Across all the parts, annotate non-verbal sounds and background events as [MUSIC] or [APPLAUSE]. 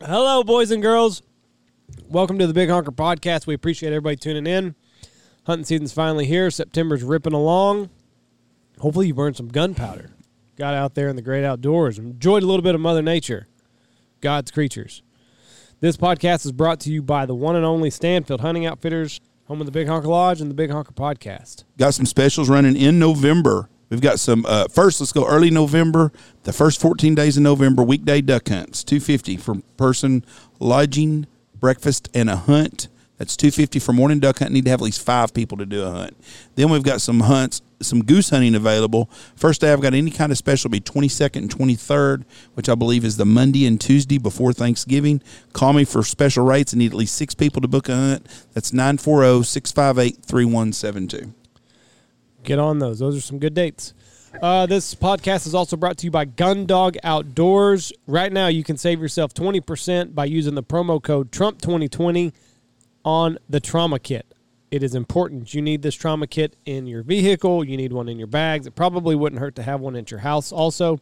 Hello, boys and girls. Welcome to the Big Honker Podcast. We appreciate everybody tuning in. Hunting season's finally here. September's ripping along. Hopefully, you burned some gunpowder. Got out there in the great outdoors. Enjoyed a little bit of Mother Nature, God's creatures. This podcast is brought to you by the one and only Stanfield Hunting Outfitters, home of the Big Honker Lodge and the Big Honker Podcast. Got some specials running in November. We've got some. Uh, first, let's go early November. The first 14 days of November, weekday duck hunts, 250 for person, lodging, breakfast, and a hunt. That's 250 for morning duck hunt. Need to have at least five people to do a hunt. Then we've got some hunts, some goose hunting available. First day I've got any kind of special be 22nd and 23rd, which I believe is the Monday and Tuesday before Thanksgiving. Call me for special rates. I need at least six people to book a hunt. That's 940 658 3172. Get on those. Those are some good dates. Uh, this podcast is also brought to you by Gundog Outdoors. Right now, you can save yourself 20% by using the promo code Trump2020 on the trauma kit. It is important. You need this trauma kit in your vehicle. You need one in your bags. It probably wouldn't hurt to have one at your house. Also,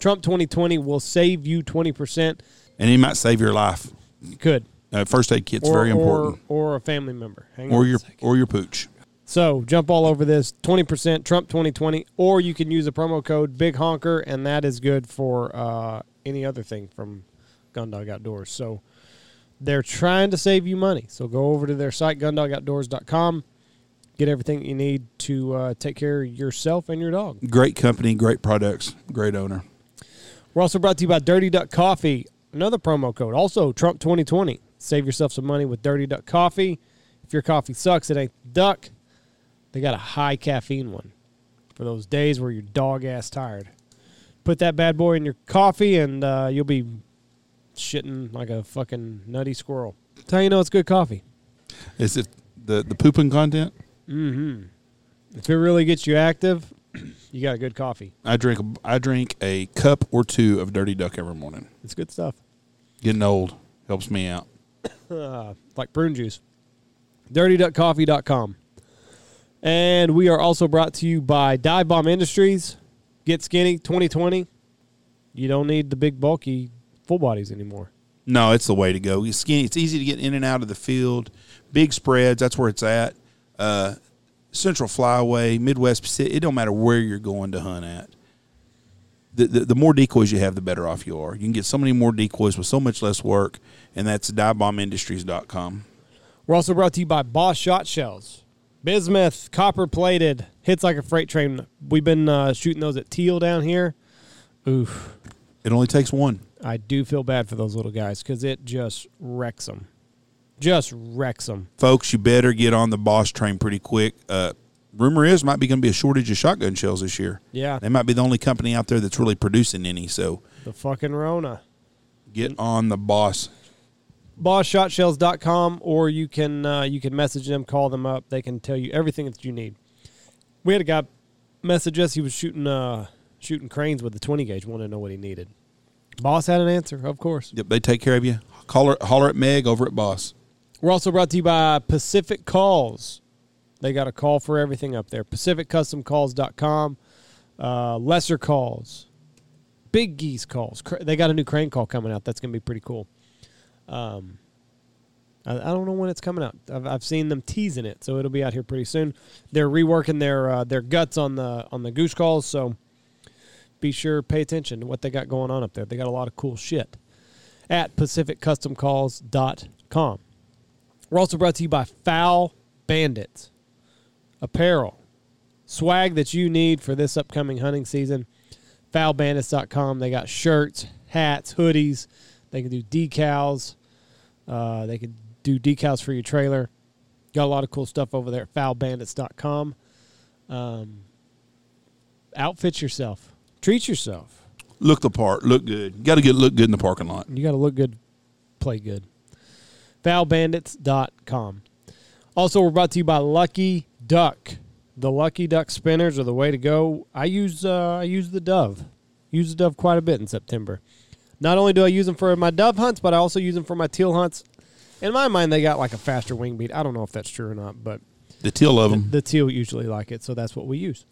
Trump 2020 will save you 20%. And it might save your life. You could. Uh, first aid kit's Or, very important. Or, or a family member. Hang Or your or your pooch. So jump all over this 20% Trump 2020, or you can use the promo code Big Honker, and that is good for uh, any other thing from Gundog Outdoors. So they're trying to save you money. So go over to their site, gundogoutdoors.com, get everything you need to uh, take care of yourself and your dog. Great company, great products, great owner. We're also brought to you by Dirty Duck Coffee, another promo code. Also, Trump 2020. Save yourself some money with Dirty Duck Coffee. If your coffee sucks, it ain't duck. They got a high caffeine one for those days where you're dog ass tired. Put that bad boy in your coffee, and uh, you'll be shitting like a fucking nutty squirrel. That's how you know it's good coffee. Is it the the pooping content? Mhm. If it really gets you active, [CLEARS THROAT] you got a good coffee. I drink a, I drink a cup or two of Dirty Duck every morning. It's good stuff. Getting old helps me out. [COUGHS] uh, like prune juice. DirtyDuckCoffee.com. And we are also brought to you by Dive Bomb Industries. Get skinny 2020. You don't need the big bulky full bodies anymore. No, it's the way to go. It's skinny. It's easy to get in and out of the field. Big spreads. That's where it's at. Uh, Central Flyway, Midwest Pacific. It don't matter where you're going to hunt at. The, the, the more decoys you have, the better off you are. You can get so many more decoys with so much less work, and that's divebombindustries.com. We're also brought to you by Boss Shot Shells. Bismuth, copper plated, hits like a freight train. We've been uh, shooting those at Teal down here. Oof. It only takes one. I do feel bad for those little guys because it just wrecks them. Just wrecks them. folks, you better get on the boss train pretty quick. Uh, rumor is might be going to be a shortage of shotgun shells this year. Yeah. They might be the only company out there that's really producing any. So The fucking Rona. get on the boss. bossshotshells.com or you can uh, you can message them call them up. They can tell you everything that you need. We had a guy message us. He was shooting uh shooting cranes with the 20 gauge wanted to know what he needed. Boss had an answer of course. Yep, they take care of you. Holler, holler at Meg over at Boss. we're also brought to you by pacific calls. They got a call for everything up there. Pacificcustomcalls.com uh, lesser calls big geese calls. They got a new crane call coming out. That's gonna be pretty cool Um, I, I don't know when it's coming out. I've, I've seen them teasing it, so it'll be out here pretty soon. They're reworking their uh, their guts on the on the goose calls, so be sure pay attention to what they got going on up there. They got a lot of cool shit at PacificCustomCalls.com. We're also brought to you by Foul Bandits apparel, swag that you need for this upcoming hunting season. FoulBandits.com. They got shirts, hats, hoodies. They can do decals. Uh, they can do decals for your trailer. Got a lot of cool stuff over there at foulbandits.com. Um, outfit yourself. Treat yourself. Look the part. Look good. Got to get look good in the parking lot. You got to look good, play good. Foulbandits.com. Also, we're brought to you by Lucky Duck. The Lucky Duck spinners are the way to go. I use uh, I use the Dove. Use the Dove quite a bit in September. Not only do I use them for my dove hunts, but I also use them for my teal hunts. In my mind, they got like a faster wing beat. I don't know if that's true or not, but The teal of them. the teal usually like it, so that's what we use.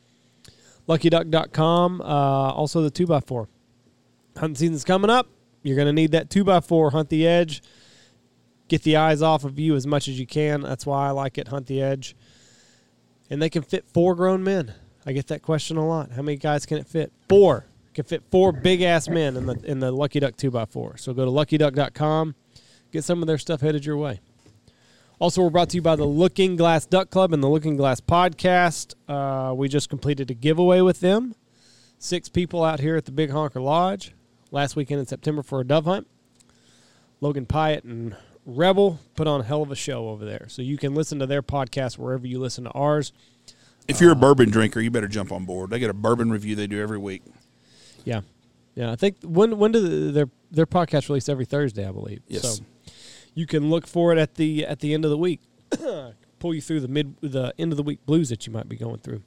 LuckyDuck.com. Uh, also, the 2x4. Hunting season's coming up. You're going to need that 2x4, hunt the edge. Get the eyes off of you as much as you can. That's why I like it, hunt the edge. And they can fit four grown men. I get that question a lot. How many guys can it fit? Four. Can fit four big ass men in the in the Lucky Duck 2x4. So go to luckyduck.com, get some of their stuff headed your way. Also, we're brought to you by the Looking Glass Duck Club and the Looking Glass Podcast. Uh, we just completed a giveaway with them. Six people out here at the Big Honker Lodge last weekend in September for a dove hunt. Logan Pyatt and Rebel put on a hell of a show over there. So you can listen to their podcast wherever you listen to ours. If you're a bourbon drinker, you better jump on board. They get a bourbon review they do every week. Yeah, yeah. I think when when do the, their their podcast release every Thursday, I believe. Yes. So you can look for it at the at the end of the week. [COUGHS] Pull you through the mid the end of the week blues that you might be going through.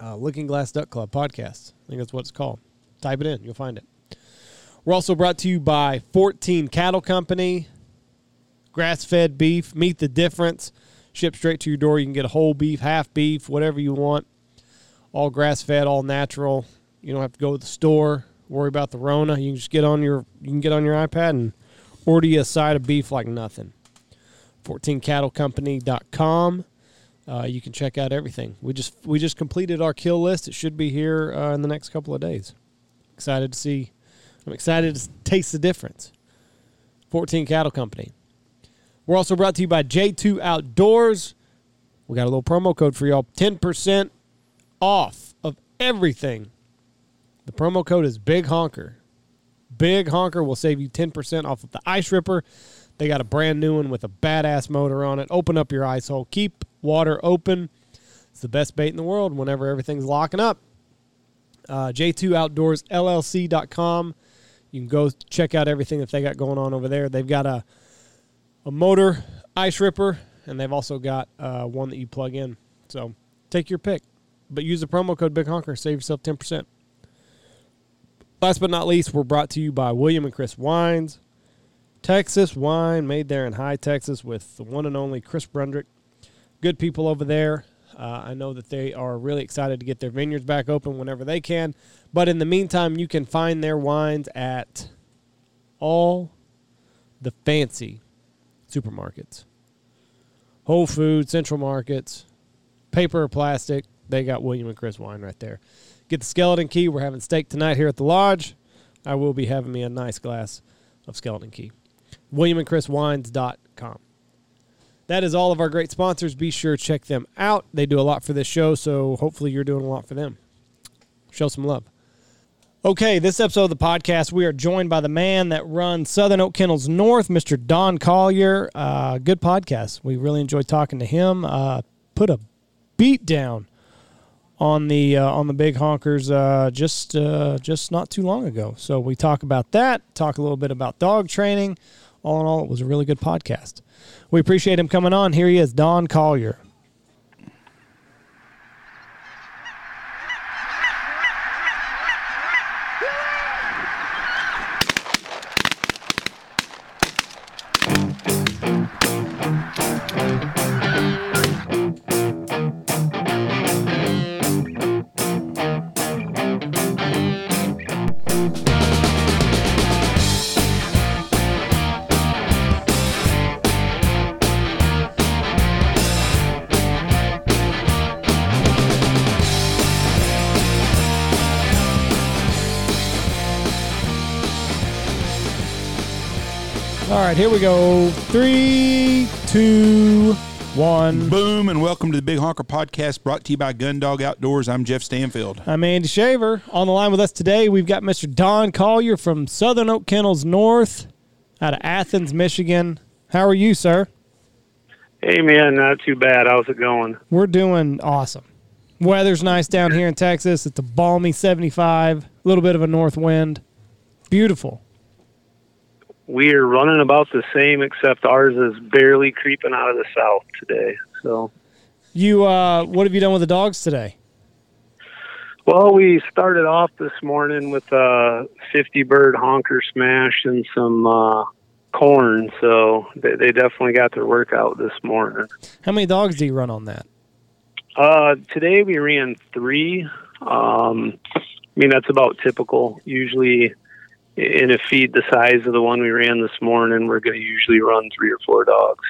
Uh, Looking Glass Duck Club podcast. I think that's what it's called. Type it in, you'll find it. We're also brought to you by 14 Cattle Company. Grass fed beef. Meet the difference. Shipped straight to your door. You can get a whole beef, half beef, whatever you want. All grass fed, all natural. You don't have to go to the store, worry about the Rona. You can just get on your you can get on your iPad and order you a side of beef like nothing. 14cattlecompany.com. Uh, you can check out everything. We just we just completed our kill list. It should be here uh, in the next couple of days. Excited to see. I'm excited to taste the difference. 14 Cattle Company. We're also brought to you by J2 Outdoors. We got a little promo code for y'all 10% off of everything. The promo code is Big Honker. Big Honker will save you 10% off of the Ice Ripper. They got a brand new one with a badass motor on it. Open up your ice hole. Keep water open. It's the best bait in the world whenever everything's locking up. Uh, J2OutdoorsLLC.com. You can go check out everything that they got going on over there. They've got a a motor ice ripper, and they've also got uh, one that you plug in. So take your pick, but use the promo code Big Honker. Save yourself ten percent. Last but not least, we're brought to you by William and Chris Wines, Texas wine made there in Hye Texas with the one and only Chris Brundrett. Good people over there. Uh, I know that they are really excited to get their vineyards back open whenever they can. But in the meantime, you can find their wines at all the fancy supermarkets Whole Foods, Central Markets, paper or plastic. They got William and Chris wine right there. Get the Skeleton Key. We're having steak tonight here at the lodge. I will be having me a nice glass of Skeleton Key. WilliamandChrisWines.com. That is all of our great sponsors. Be sure to check them out. They do a lot for this show, so hopefully you're doing a lot for them. Show some love. Okay, this episode of the podcast, we are joined by the man that runs Southern Oak Kennels North, Mr. Don Collyer. Uh, good podcast. We really enjoyed talking to him. Uh, put a beat down on the uh, on the big honkers uh, just uh, just not too long ago. So we talk about that. Talk a little bit about dog training. All in all, it was a really good podcast. We appreciate him coming on. Here he is, Don Collyer. All right, here we go. Three, two, one. Boom, and welcome to the Big Honker Podcast brought to you by Gundog Outdoors. I'm Jeff Stanfield. I'm Andy Shaver. On the line with us today, we've got Mr. Don Collyer from Southern Oak Kennels North out of Athens, Michigan. How are you, sir? Hey man, not too bad. How's it going? We're doing awesome. Weather's nice down here in Texas. It's a balmy 75, a little bit of a north wind. Beautiful. We are running about the same, except ours is barely creeping out of the south today. So, You, uh, what have you done with the dogs today? well, we started off this morning with a 50 bird honker smash and some uh, corn. So they, they definitely got their workout this morning. How many dogs do you run on that? Uh, today we ran three. Um, I mean, that's about typical. Usually in a feed the size of the one we ran this morning, we're going to usually run three or four dogs.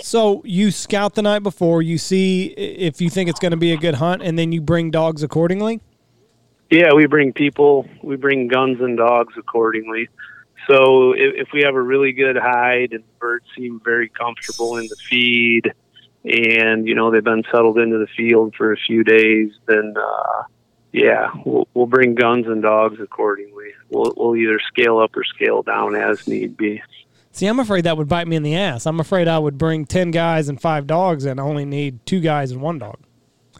So you scout the night before, you see if you think it's going to be a good hunt, and then you bring dogs accordingly. Yeah, we bring people, we bring guns and dogs accordingly. So if, if we have a really good hide and birds seem very comfortable in the feed, and you know they've been settled into the field for a few days, then uh, yeah, we'll, we'll bring guns and dogs accordingly. We'll, we'll either scale up or scale down as need be. See, I'm afraid that would bite me in the ass. I'm afraid I would bring ten guys and five dogs, and only need two guys and one dog.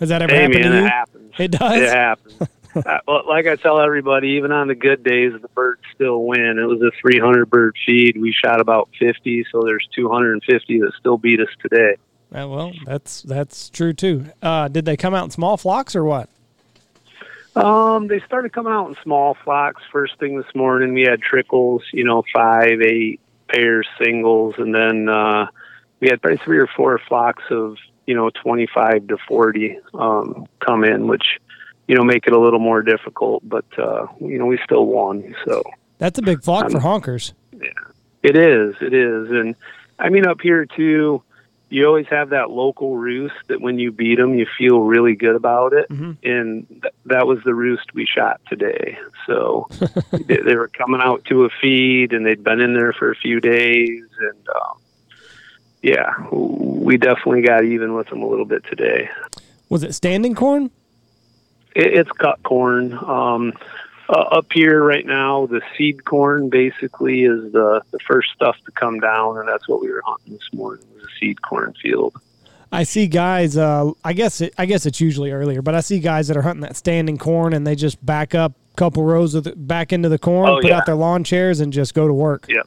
Has that ever hey, happened man, to you? It happens. It does. It happens. [LAUGHS] uh, well, like I tell everybody, even on the good days, the birds still win. It was a 300 bird feed. We shot about 50, so there's 250 that still beat us today. Uh, well, that's that's true too. Uh, did they come out in small flocks or what? Um, they started coming out in small flocks first thing this morning. We had trickles, you know, five, eight pairs, singles, and then uh, we had probably three or four flocks of you know 25 to 40 um, come in, which you know make it a little more difficult. But uh, you know we still won, so That's a big flock Um, for honkers. Yeah, it is, it is, and I mean up here too. You always have that local roost that when you beat them, you feel really good about it, Mhm. and th- that was the roost we shot today. So [LAUGHS] they, they were coming out to a feed, and they'd been in there for a few days, and um, yeah, we definitely got even with them a little bit today. Was it standing corn? It, it's cut corn. Um, uh, up here right now, the seed corn basically is the, the first stuff to come down, and that's what we were hunting this morning was a seed corn field. I see guys. Uh, I guess it, I guess it's usually earlier, but I see guys that are hunting that standing corn and they just back up a couple rows of the, back into the corn, Oh, put yeah. out their lawn chairs, and just go to work. Yeah.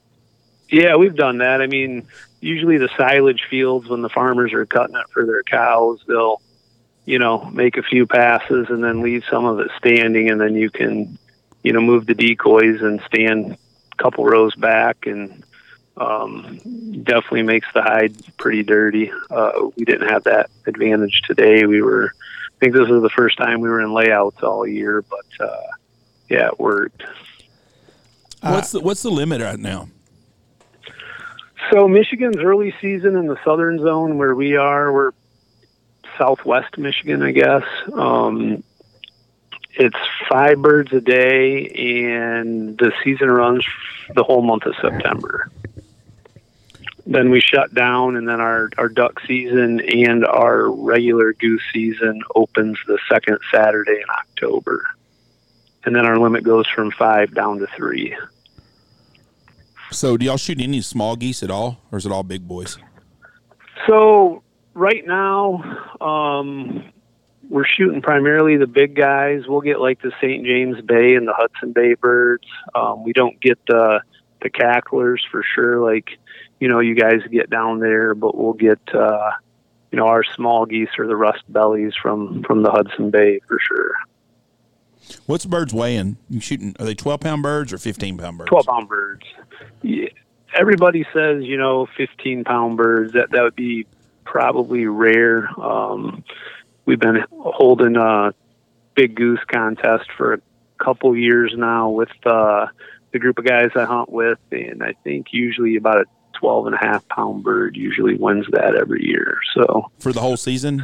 Yeah, we've done that. I mean, usually the silage fields, when the farmers are cutting it for their cows, they'll, you know, make a few passes and then leave some of it standing, and then you can, you know, move the decoys and stand a couple rows back, and um, definitely makes the hide pretty dirty. Uh, we didn't have that advantage today. We were, I think this is the first time we were in layouts all year, but uh, yeah, it worked. What's the what's the limit right now? So Michigan's early season in the southern zone where we are, we're southwest Michigan, I guess. Um, it's five birds a day, and the season runs the whole month of September. Then we shut down, and then our, our duck season and our regular goose season opens the second Saturday in October. And then our limit goes from five down to three. So, do y'all shoot any small geese at all, or is it all big boys? So right now, um, we're shooting primarily the big guys. We'll get like the St. James Bay and the Hudson Bay birds. Um, we don't get the the cacklers for sure, like you know you guys get down there, but we'll get uh, you know our small geese or the rust bellies from from the Hudson Bay for sure. What's the birds weighing? You shooting? Are they twelve pound birds or fifteen pound birds? 12 pound birds. Yeah, everybody says, you know, 15 pound birds. That that would be probably rare. Um, we've been holding a big goose contest for a couple years now with uh, the group of guys I hunt with, and I think usually about a 12 and a half pound bird usually wins that every year. So for the whole season.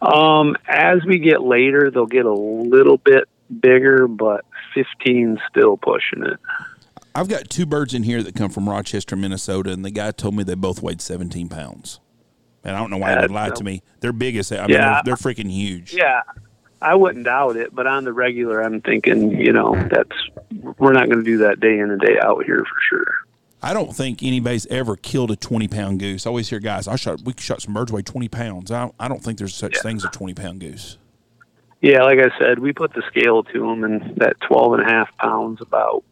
um, as we get later, they'll get a little bit bigger, but 15 still pushing it. I've got two birds in here that come from Rochester, Minnesota, and the guy told me they both weighed seventeen pounds. And I don't know why he would lie to me. They're big as I mean, Yeah. they're, they're freaking huge. Yeah, I wouldn't doubt it, but on the regular, I'm thinking, you know, that's we're not going to do that day in and day out here for sure. I don't think anybody's ever killed a twenty pound goose. I always hear guys, I shot we shot some birds weigh twenty pounds. I, I don't think there's such Yeah. thing as a twenty pound goose. Yeah, like I said, we put the scale to them, and that 12 and a half pounds about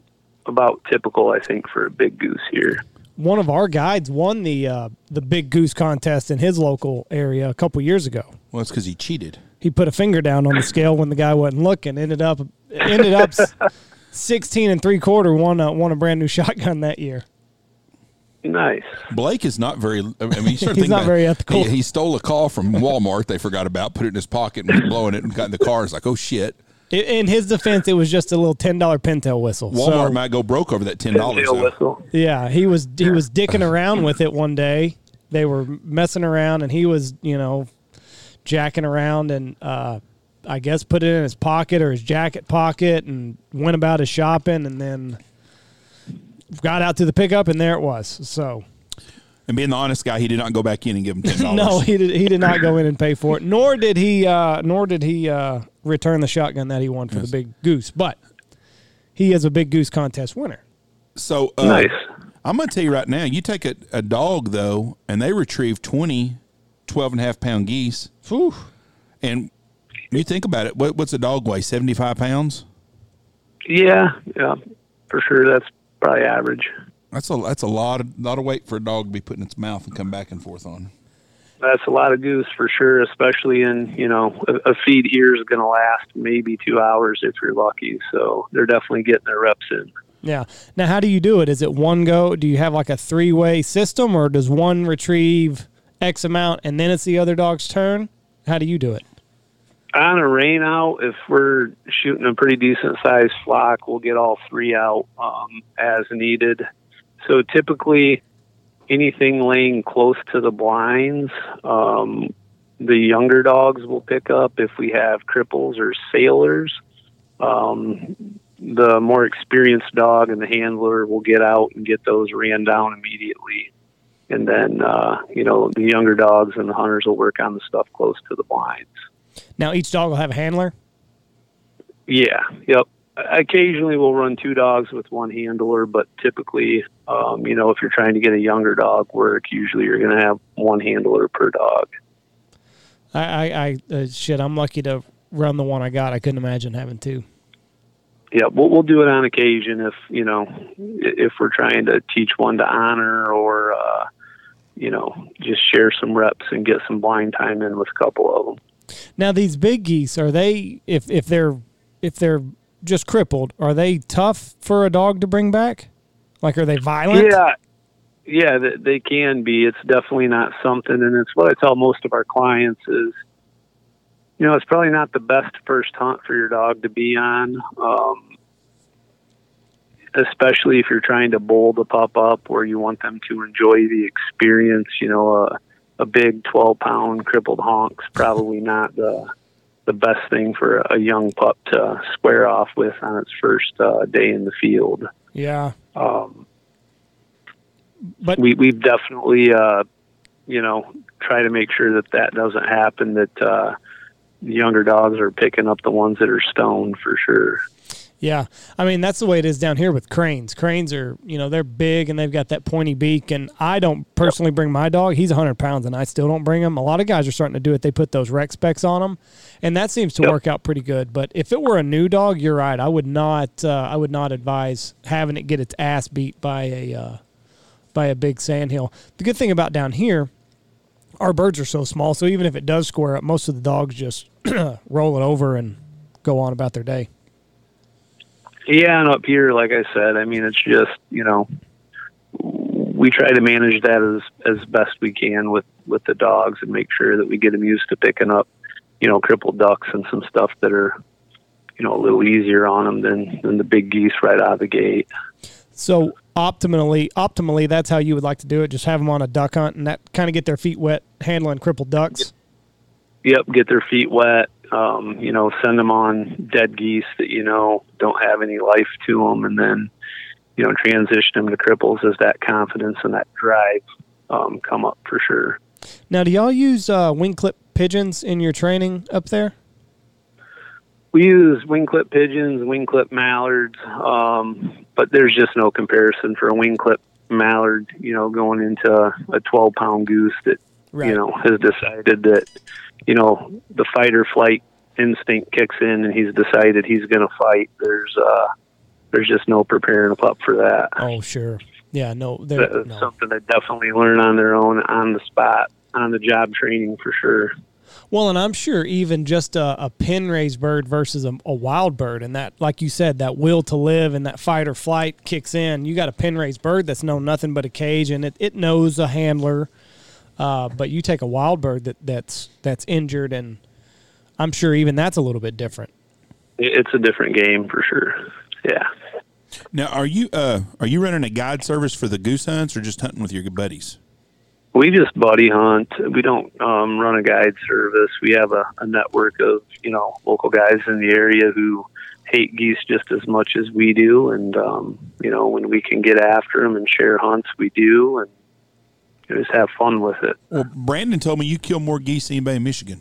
about typical, I think, for a big goose here. One of our guides won the uh, the big goose contest in his local area a couple years ago. Well, it's because he cheated. He put a finger down on the scale when the guy wasn't looking. Ended up ended up sixteen and three quarter. Won a, won a brand new [LAUGHS] shotgun that year. Nice. Blake is not very. I mean, you start [LAUGHS] He's not about- very ethical. He, he stole a call from Walmart. They forgot about, put it in his pocket, and was blowing it, and got in the car. It's like, oh shit. I- In his defense, it was just a little ten dollar pintail whistle. Walmart So, might go broke over that ten dollars. Whistle. yeah, he was he was dicking around with it one day. They were messing around, and he was you know jacking around, and uh, I guess put it in his pocket or his jacket pocket, and went about his shopping, and then got out to the pickup, and there it was. So And being the honest guy, he did not go back in and give him [LAUGHS] ten dollars. no, he did he did not go in and pay for it, nor did he uh, nor did he uh, return the shotgun that he won for the big goose. But he is a big goose contest winner. So uh, Nice. I'm going to tell you right now, you take a, a dog, though, and they retrieve 20 12 and a half pound geese. Whew. And you think about it, what, what's a dog weigh? 75 pounds? Yeah, yeah, for sure. That's probably average. That's a that's a lot of lot of weight for a dog to be put in its mouth and come back and forth on. That's a lot of goose for sure, especially in, you know, a, a feed here is going to last maybe two hours if you're lucky. So they're definitely getting their reps in. Yeah. Now, how do you do it? Is it one go? Do you have like a three way system, or does one retrieve X amount and then it's the other dog's turn? How do you do it? On a rain out, if we're shooting a pretty decent sized flock, we'll get all three out um, as needed. So typically, anything laying close to the blinds, um, the younger dogs will pick up. If we have cripples or sailors, um, the more experienced dog and the handler will get out and get those ran down immediately. And then, uh, you know, the younger dogs and the hunters will work on the stuff close to the blinds. Now, each dog will have a handler. Yeah, yep. Occasionally we'll run two dogs with one handler, but typically, um, you know, if you're trying to get a younger dog work, usually you're going to have one handler per dog. I, I, I uh, shit, I'm lucky to run the one I got. I couldn't imagine having two. Yeah, we'll, we'll do it on occasion if, you know, if we're trying to teach one to honor or, uh, you know, just share some reps and get some blind time in with a couple of them. Now, these big geese are they if if they're if they're just crippled, are they tough for a dog to bring back? Like, are they violent? Yeah, yeah, they, can be. It's definitely not something, and it's what I tell most of our clients is, you know, it's probably not the best first hunt for your dog to be on, um, especially if you're trying to bowl the pup up where you want them to enjoy the experience. You know, a, a big 12 pound crippled honk's probably not the the best thing for a young pup to square off with on its first uh, day in the field. Yeah. Um, But we we've definitely uh, you know try to make sure that that doesn't happen. That uh, the younger dogs are picking up the ones that are stoned for sure. Yeah, I mean that's the way it is down here with cranes. Cranes are, you know, they're big and they've got that pointy beak. And I don't personally bring my dog. He's hundred pounds, and I still don't bring him. A lot of guys are starting to do it. They put those Rex Specs on them, and that seems to Yep. work out pretty good. But if it were a new dog, you're right. I would not. Uh, I would not advise having it get its ass beat by a uh, by a big sandhill. The good thing about down here, our birds are so small, so even if it does square up, most of the dogs just [CLEARS THROAT] roll it over and go on about their day. Yeah, and up here, like I said, I mean it's just you know we try to manage that as as best we can with with the dogs and make sure that we get them used to picking up you know crippled ducks and some stuff that are you know a little easier on them than than the big geese right out of the gate. So optimally, optimally, that's how you would like to do it. Just have them on a duck hunt and that kind of get their feet wet handling crippled ducks. Yep, get their feet wet. Um, you know, send them on dead geese that you know don't have any life to them, and then you know transition them to cripples as that confidence and that drive um, come up for sure. Now, do y'all use uh, wing clip pigeons in your training up there? We use wing clip pigeons, wing clip mallards, um, but there's just no comparison for a wing clip mallard. You know, going into a 12 pound goose that Right. you know has decided that you know the fight or flight instinct kicks in and he's decided he's going to fight. There's uh, there's just no preparing a pup for that. Oh, sure. Yeah, no, That's no. something they definitely learn on their own, on the spot, on the job training for sure. Well, and I'm sure even just a, a pen raised bird versus a, a wild bird, and that, like you said, that will to live and that fight or flight kicks in. You got a pen raised bird that's known nothing but a cage, and it, it knows a handler. Uh, but you take a wild bird that, that's that's injured, and I'm sure even that's a little bit different. it's a different game for sure. Yeah. Now, are you uh, are you running a guide service for the goose hunts, or just hunting with your good buddies? We just buddy hunt. We don't um, run a guide service. We have a, a network of you know local guys in the area who hate geese just as much as we do, and um, you know when we can get after them and share hunts, we do, and just have fun with it. Well, Brandon told me you kill more geese than anybody in Michigan.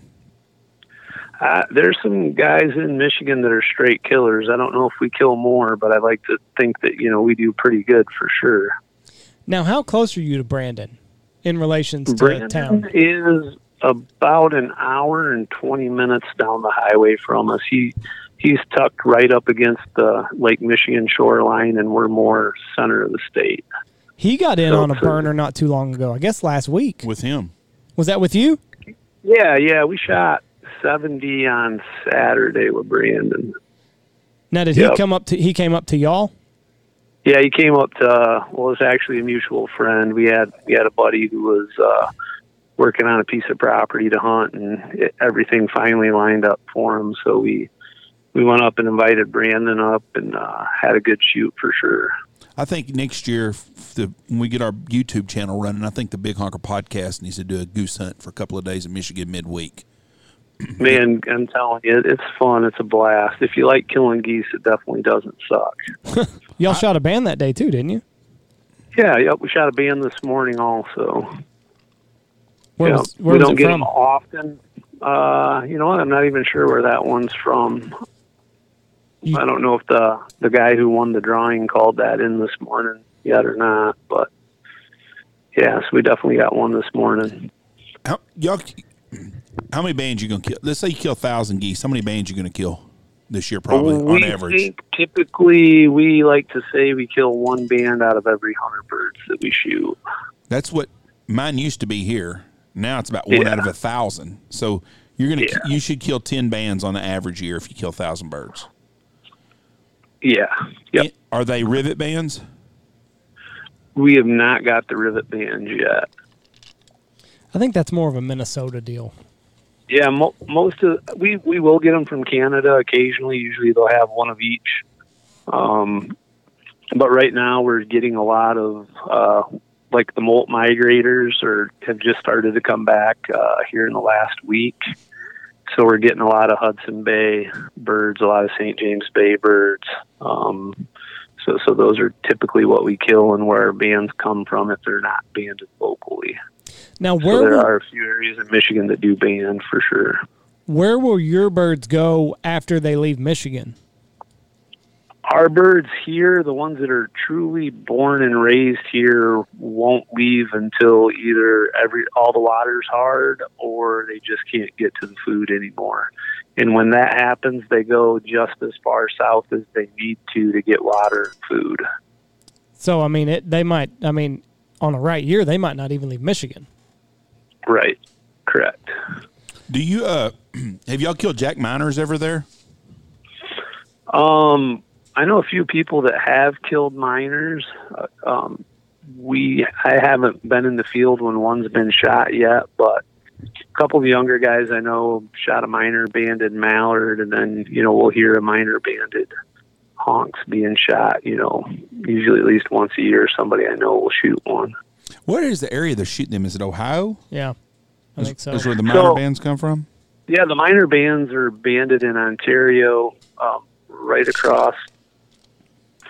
Uh, there's some guys in Michigan that are straight killers. I don't know if we kill more, but I like to think that you know we do pretty good for sure. Now, how close are you to Brandon in relation to Brandon town? is about an hour and 20 minutes down the highway from us. He he's tucked right up against the Lake Michigan shoreline, and we're more center of the state. He got in So on a it's- burner not too long ago. I guess last week. With him, Was that with you? Yeah, yeah, we shot 70 on Saturday with Brandon. Now, did Yep. he come up to? He came up to y'all. Yeah, he came up to uh, well, it was actually a mutual friend. We had we had a buddy who was uh, working on a piece of property to hunt, and it, everything finally lined up for him. So we we went up and invited Brandon up, and uh, had a good shoot for sure. I think next year, the, when we get our YouTube channel running, I think the Big Honker podcast needs to do a goose hunt for a couple of days in Michigan midweek. [CLEARS THROAT] Man, I'm telling you, it's fun. It's a blast. If you like killing geese, it definitely doesn't suck. [LAUGHS] Y'all shot a band that day too, didn't you? Yeah, yep. We shot a band this morning also. Where Yeah, was, where we was don't it get from? them often. Uh, you know what? I'm not even sure where that one's from. You- I don't know if the the guy who won the drawing called that in this morning yet or not, but yes, we definitely got one this morning. How y'all? How many bands you gonna kill? Let's say you kill a thousand geese. How many bands you gonna kill this year? Probably we on average. think typically we like to say we kill one band out of every hundred birds that we shoot. That's what mine used to be here. Now it's about one Yeah. out of a thousand. So you're gonna Yeah. you should kill ten bands on the average year if you kill a thousand birds. Yeah. Yep. Are they rivet bands? We have not got the rivet bands yet. I think that's more of a Minnesota deal. Yeah, mo- most of we we will get them from Canada occasionally. Usually they'll have one of each. Um, but right now we're getting a lot of uh, like the molt migrators or have just started to come back uh, here in the last week. So we're getting a lot of Hudson Bay birds, a lot of St. James Bay birds. Um, so so those are typically what we kill and where our bands come from if they're not banded locally. Now, So where there will, are a few areas in Michigan that do band for sure. where will your birds go after they leave Michigan? Our birds here, the ones that are truly born and raised here, won't leave until either every all the water's hard or they just can't get to the food anymore. And when that happens, they go just as far south as they need to to get water and food. So, I mean, it. They might. I mean, on a right year, they might not even leave Michigan. Right. Correct. Do you uh [CLEARS THROAT] have y'all killed jack miners ever there? Um, I know a few people that have killed miners. Uh, Um, we I haven't been in the field when one's been shot yet, but a couple of younger guys I know shot a miner banded mallard, and then you know we'll hear a miner banded honks being shot. You know, usually at least once a year, somebody I know will shoot one. What is the area they're shooting them? Is it Ohio? Yeah, I think so. Is where the miner So- bands come from? Yeah, the Miner bands are banded in Ontario, um, right across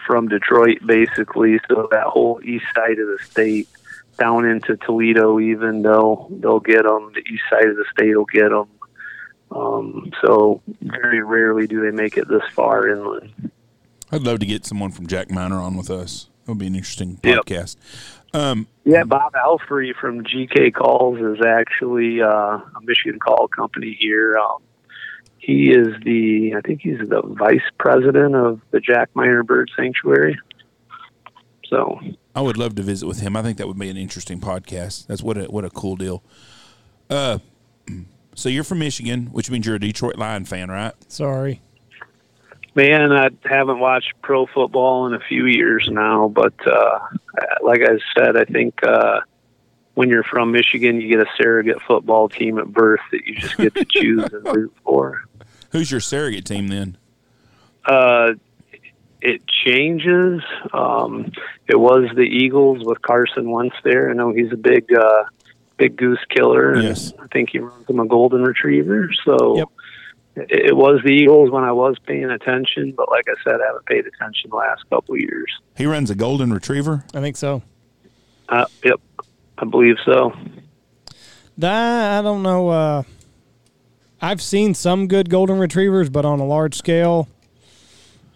from Detroit, basically. So that whole east side of the state, down into Toledo, even they'll they'll get them. The east side of the state will get them. Um, so very rarely do they make it this far inland. I'd love to get someone from Jack Miner on with us. It would be an interesting Yep. podcast. Um, Yeah, Bob Alfrey from GK Calls is actually uh, a Michigan call company here. Um, he is the, I think he's the vice president of the Jack Miner Bird Sanctuary. So, I would love to visit with him. I think that would be an interesting podcast. That's what a what a cool deal. Uh, [CLEARS THROAT] so you're from Michigan, which means you're a Detroit Lion fan, right? Sorry. man, I haven't watched pro football in a few years now, but uh, like I said, I think uh, when you're from Michigan, you get a surrogate football team at birth that you just get to [LAUGHS] choose and root for. Who's your surrogate team then? Uh, it changes. Um, it was the Eagles with Carson once there. I know he's a big, uh, big goose killer. and Yes. I think he runs them a golden retriever. So Yep. it, it was the Eagles when I was paying attention. But like I said, I haven't paid attention the last couple of years. He runs a golden retriever. I think so. Uh, yep, I believe so. That I don't know. Uh, I've seen some good golden retrievers, but on a large scale,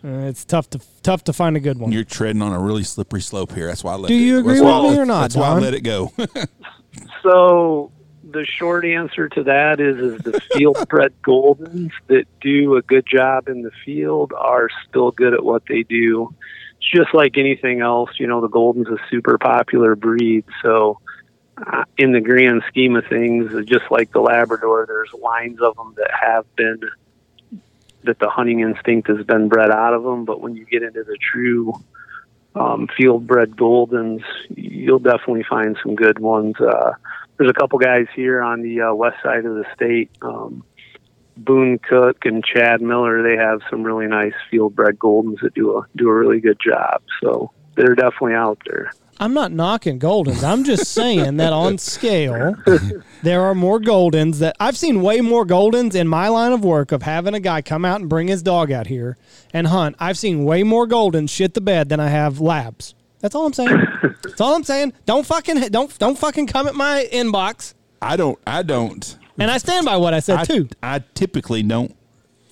uh, it's tough to tough to find a good one. You're treading on a really slippery slope here. That's why I let Do it, you agree with me or not, That's why I let it go. [LAUGHS] So the short answer to that is is the field bred [LAUGHS] Goldens that do a good job in the field are still good at what they do. It's just like anything else, you know, the Golden's a super popular breed. So uh, in the grand scheme of things, just like the Labrador, there's lines of them that have been that the hunting instinct has been bred out of them. But when you get into the true um, field bred Goldens, you'll definitely find some good ones. Uh, there's a couple guys here on the uh, west side of the state. Um, Boone Cook and Chad Miller, they have some really nice field bred Goldens that do a do a really good job. So they're definitely out there. I'm not knocking Goldens. I'm just saying that on scale, there are more Goldens that I've seen way more Goldens in my line of work of having a guy come out and bring his dog out here and hunt. I've seen way more Goldens shit the bed than I have labs. That's all I'm saying. That's all I'm saying. Don't fucking don't don't fucking come at my inbox. I don't. I don't. And I stand by what I said I, too. I typically don't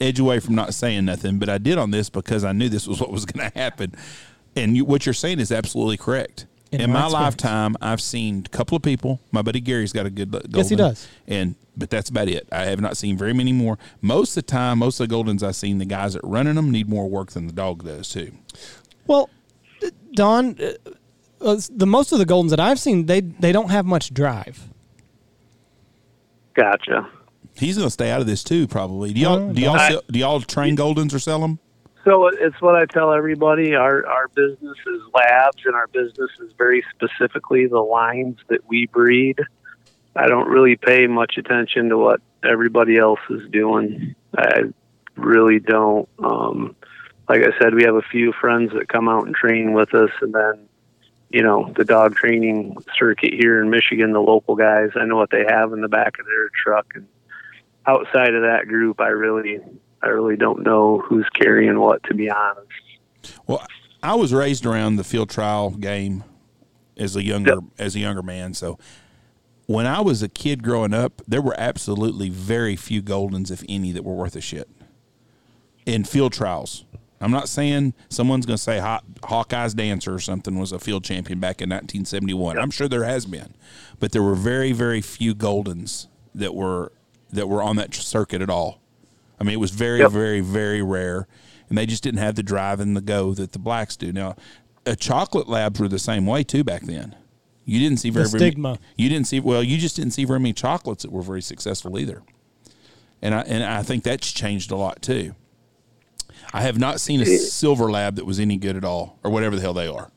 edge away from not saying nothing, but I did on this because I knew this was what was going to happen. And you, what you're saying is absolutely correct. In In, my my lifetime, I've seen a couple of people. My buddy Gary's got a good golden. Yes, he does. And but that's about it. I have not seen very many more. Most of the time, most of the goldens I've seen, the guys that running them need more work than the dog does too. Well, Don, uh, uh, the most of the Goldens that I've seen, they they don't have much drive. Gotcha. He's going to stay out of this too, probably. Do y'all Oh, do y'all I- sell, do y'all train goldens or sell them? So it's what I tell everybody. Our our business is labs, and our business is very specifically the lines that we breed. I don't really pay much attention to what everybody else is doing. I really don't. Um, like I said, we have a few friends that come out and train with us, and then you know the dog training circuit here in Michigan. The local guys, I know what they have in the back of their truck, and outside of that group, I really I really don't know who's carrying what, to be honest. Well, I was raised around the field trial game as a younger Yep. as a younger man. So when I was a kid growing up, there were absolutely very few Goldens, if any, that were worth a shit in field trials. I'm not saying someone's going to say Haw- Hawkeye's Dancer or something was a field champion back in 1971. I'm sure there has been, but there were very, very few Goldens that were that were on that circuit at all. I mean, it was very, Yep. very, very rare, and they just didn't have the drive and the go that the blacks do. Now, uh, chocolate labs were the same way too back then. You didn't see very, very stigma. you didn't see well. You just didn't see very many chocolates that were very successful either. And I and I think that's changed a lot too. I have not seen a silver lab that was any good at all, or whatever the hell they are.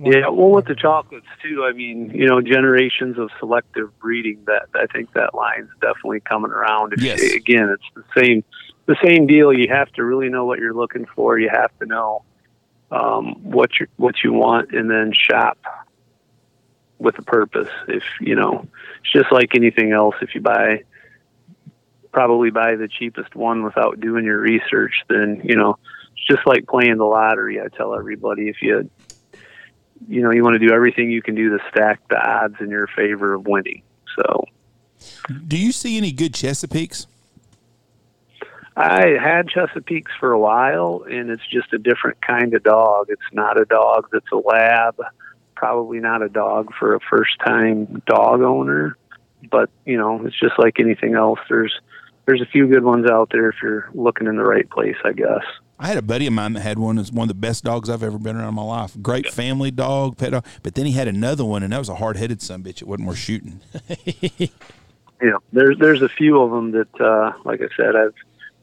Yeah, well, with the chocolates too. I mean, you know, generations of selective breeding. That I think that line's definitely coming around. If Yes. again, it's the same, the same deal. You have to really know what you're looking for. You have to know um, what you what you want, and then shop with a purpose. If you know, it's just like anything else. If you buy, probably buy the cheapest one without doing your research, then you know, it's just like playing the lottery. I tell everybody if you you know, you want to do everything you can do to stack the odds in your favor of winning. So Do you see any good Chesapeakes? I had Chesapeakes for a while, and it's just a different kind of dog. It's not a dog that's a lab, probably not a dog for a first time dog owner, but you know, it's just like anything else. There's there's a few good ones out there if you're looking in the right place, I guess. I had a buddy of mine that had one. It's one of the best dogs I've ever been around in my life. Great family dog, pet dog. But then he had another one, and that was a hard headed son bitch. It wasn't worth shooting. [LAUGHS] you know, there's there's a few of them that, uh, like I said, I've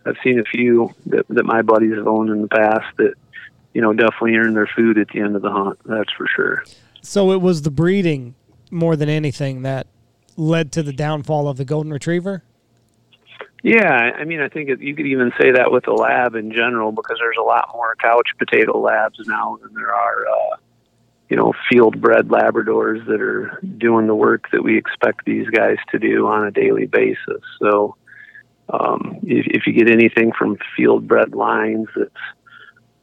I've seen a few that that my buddies have owned in the past that, you know, definitely earn their food at the end of the hunt. That's for sure. So it was the breeding more than anything that led to the downfall of the golden retriever. Yeah, I mean, I think it, you could even say that with a lab in general because there's a lot more couch potato labs now than there are, uh, you know, field bred Labradors that are doing the work that we expect these guys to do on a daily basis. So, um, if, if you get anything from field bred lines that's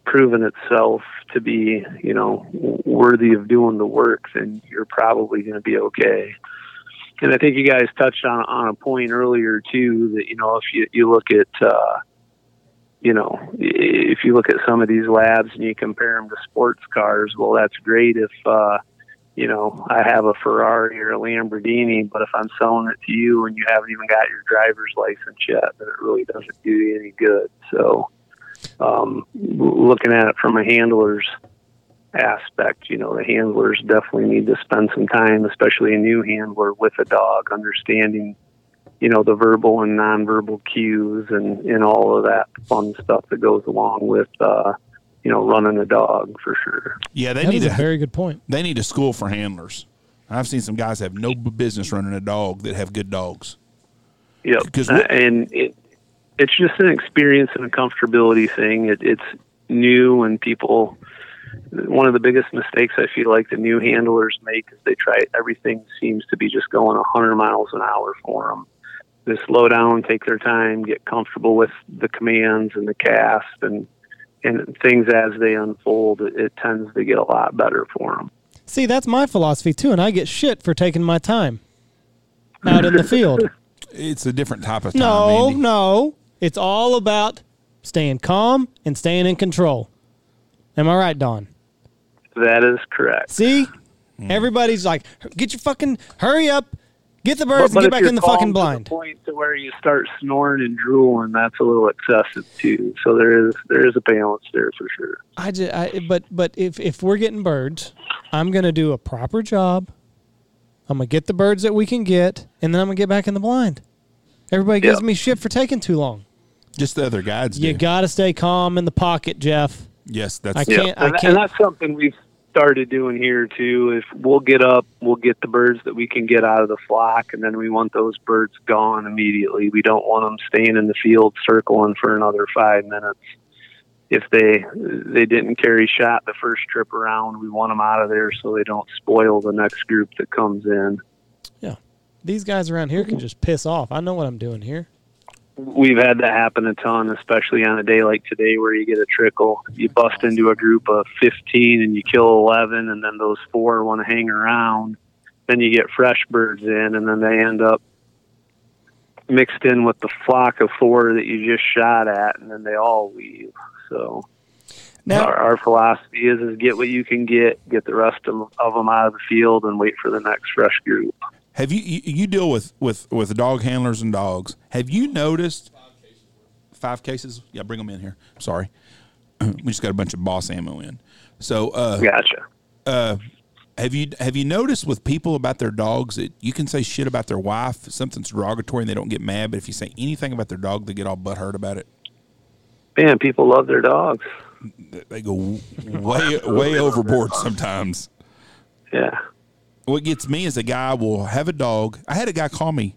proven itself to be, you know, worthy of doing the work, then you're probably going to be okay and I think you guys touched on on a point earlier too that you know if you you look at uh, you know if you look at some of these labs and you compare them to sports cars, well that's great if uh, you know I have a Ferrari or a Lamborghini, but if I'm selling it to you and you haven't even got your driver's license yet, then it really doesn't do you any good. So um, looking at it from a handler's aspect. You know, the handlers definitely need to spend some time, especially a new handler with a dog, understanding, you know, the verbal and nonverbal cues and, and all of that fun stuff that goes along with, uh, you know, running a dog for sure. Yeah, they That need a a very good point. they need a school for handlers. I've seen some guys have no business running a dog that have good dogs. Yep. 'Cause Uh, and it, it's just an experience and a comfortability thing. It, it's new and people, one of the biggest mistakes I feel like the new handlers make is they try everything seems to be just going 100 miles an hour for them. They slow down, take their time, get comfortable with the commands and the cast and and things as they unfold. It, it tends to get a lot better for them. See, that's my philosophy too, and I get shit for taking my time out in the field. [LAUGHS] It's a different type of time. No, Andy. no. It's all about staying calm and staying in control. Am I right, Don? That is correct. See? Hmm. Everybody's like, get your fucking, hurry up, get the birds but and get back in the calm fucking to blind. The point to where you start snoring and drooling, that's a little excessive too. So there is there is a balance there for sure. I just, I, but but if if we're getting birds, I'm gonna do a proper job. I'm gonna get the birds that we can get, and then I'm gonna get back in the blind. Everybody gives Yeah. me shit for taking too long. Just the other guides You do. gotta stay calm in the pocket, Jeff. Yes, that's I can't- I and, can't- and that's something we've started doing here too. If we'll get up, we'll get the birds that we can get out of the flock, and then we want those birds gone immediately. We don't want them staying in the field circling for another five minutes. If they they didn't carry shot the first trip around, we want them out of there so they don't spoil the next group that comes in. Yeah, these guys around here can mm-hmm. just piss off. I know what I'm doing here. We've had that happen a ton, especially on a day like today where you get a trickle. You bust into a group of 15 and you kill 11, and then those four want to hang around. Then you get fresh birds in, and then they end up mixed in with the flock of four that you just shot at, and then they all leave. So Now, our, our philosophy is is get what you can get, get the rest of, of them out of the field, and wait for the next fresh group. Have you, you you deal with with with dog handlers and dogs? Have you noticed five cases? Yeah, bring them in here. Sorry, [CLEARS THROAT] we just got a bunch of boss ammo in. So, uh, Gotcha. Uh, have you have you noticed with people about their dogs that you can say shit about their wife, something's derogatory, and they don't get mad, but if you say anything about their dog, they get all butthurt about it. Man, people love their dogs. They go way way overboard sometimes. Yeah. What gets me is a guy will have a dog. I had a guy call me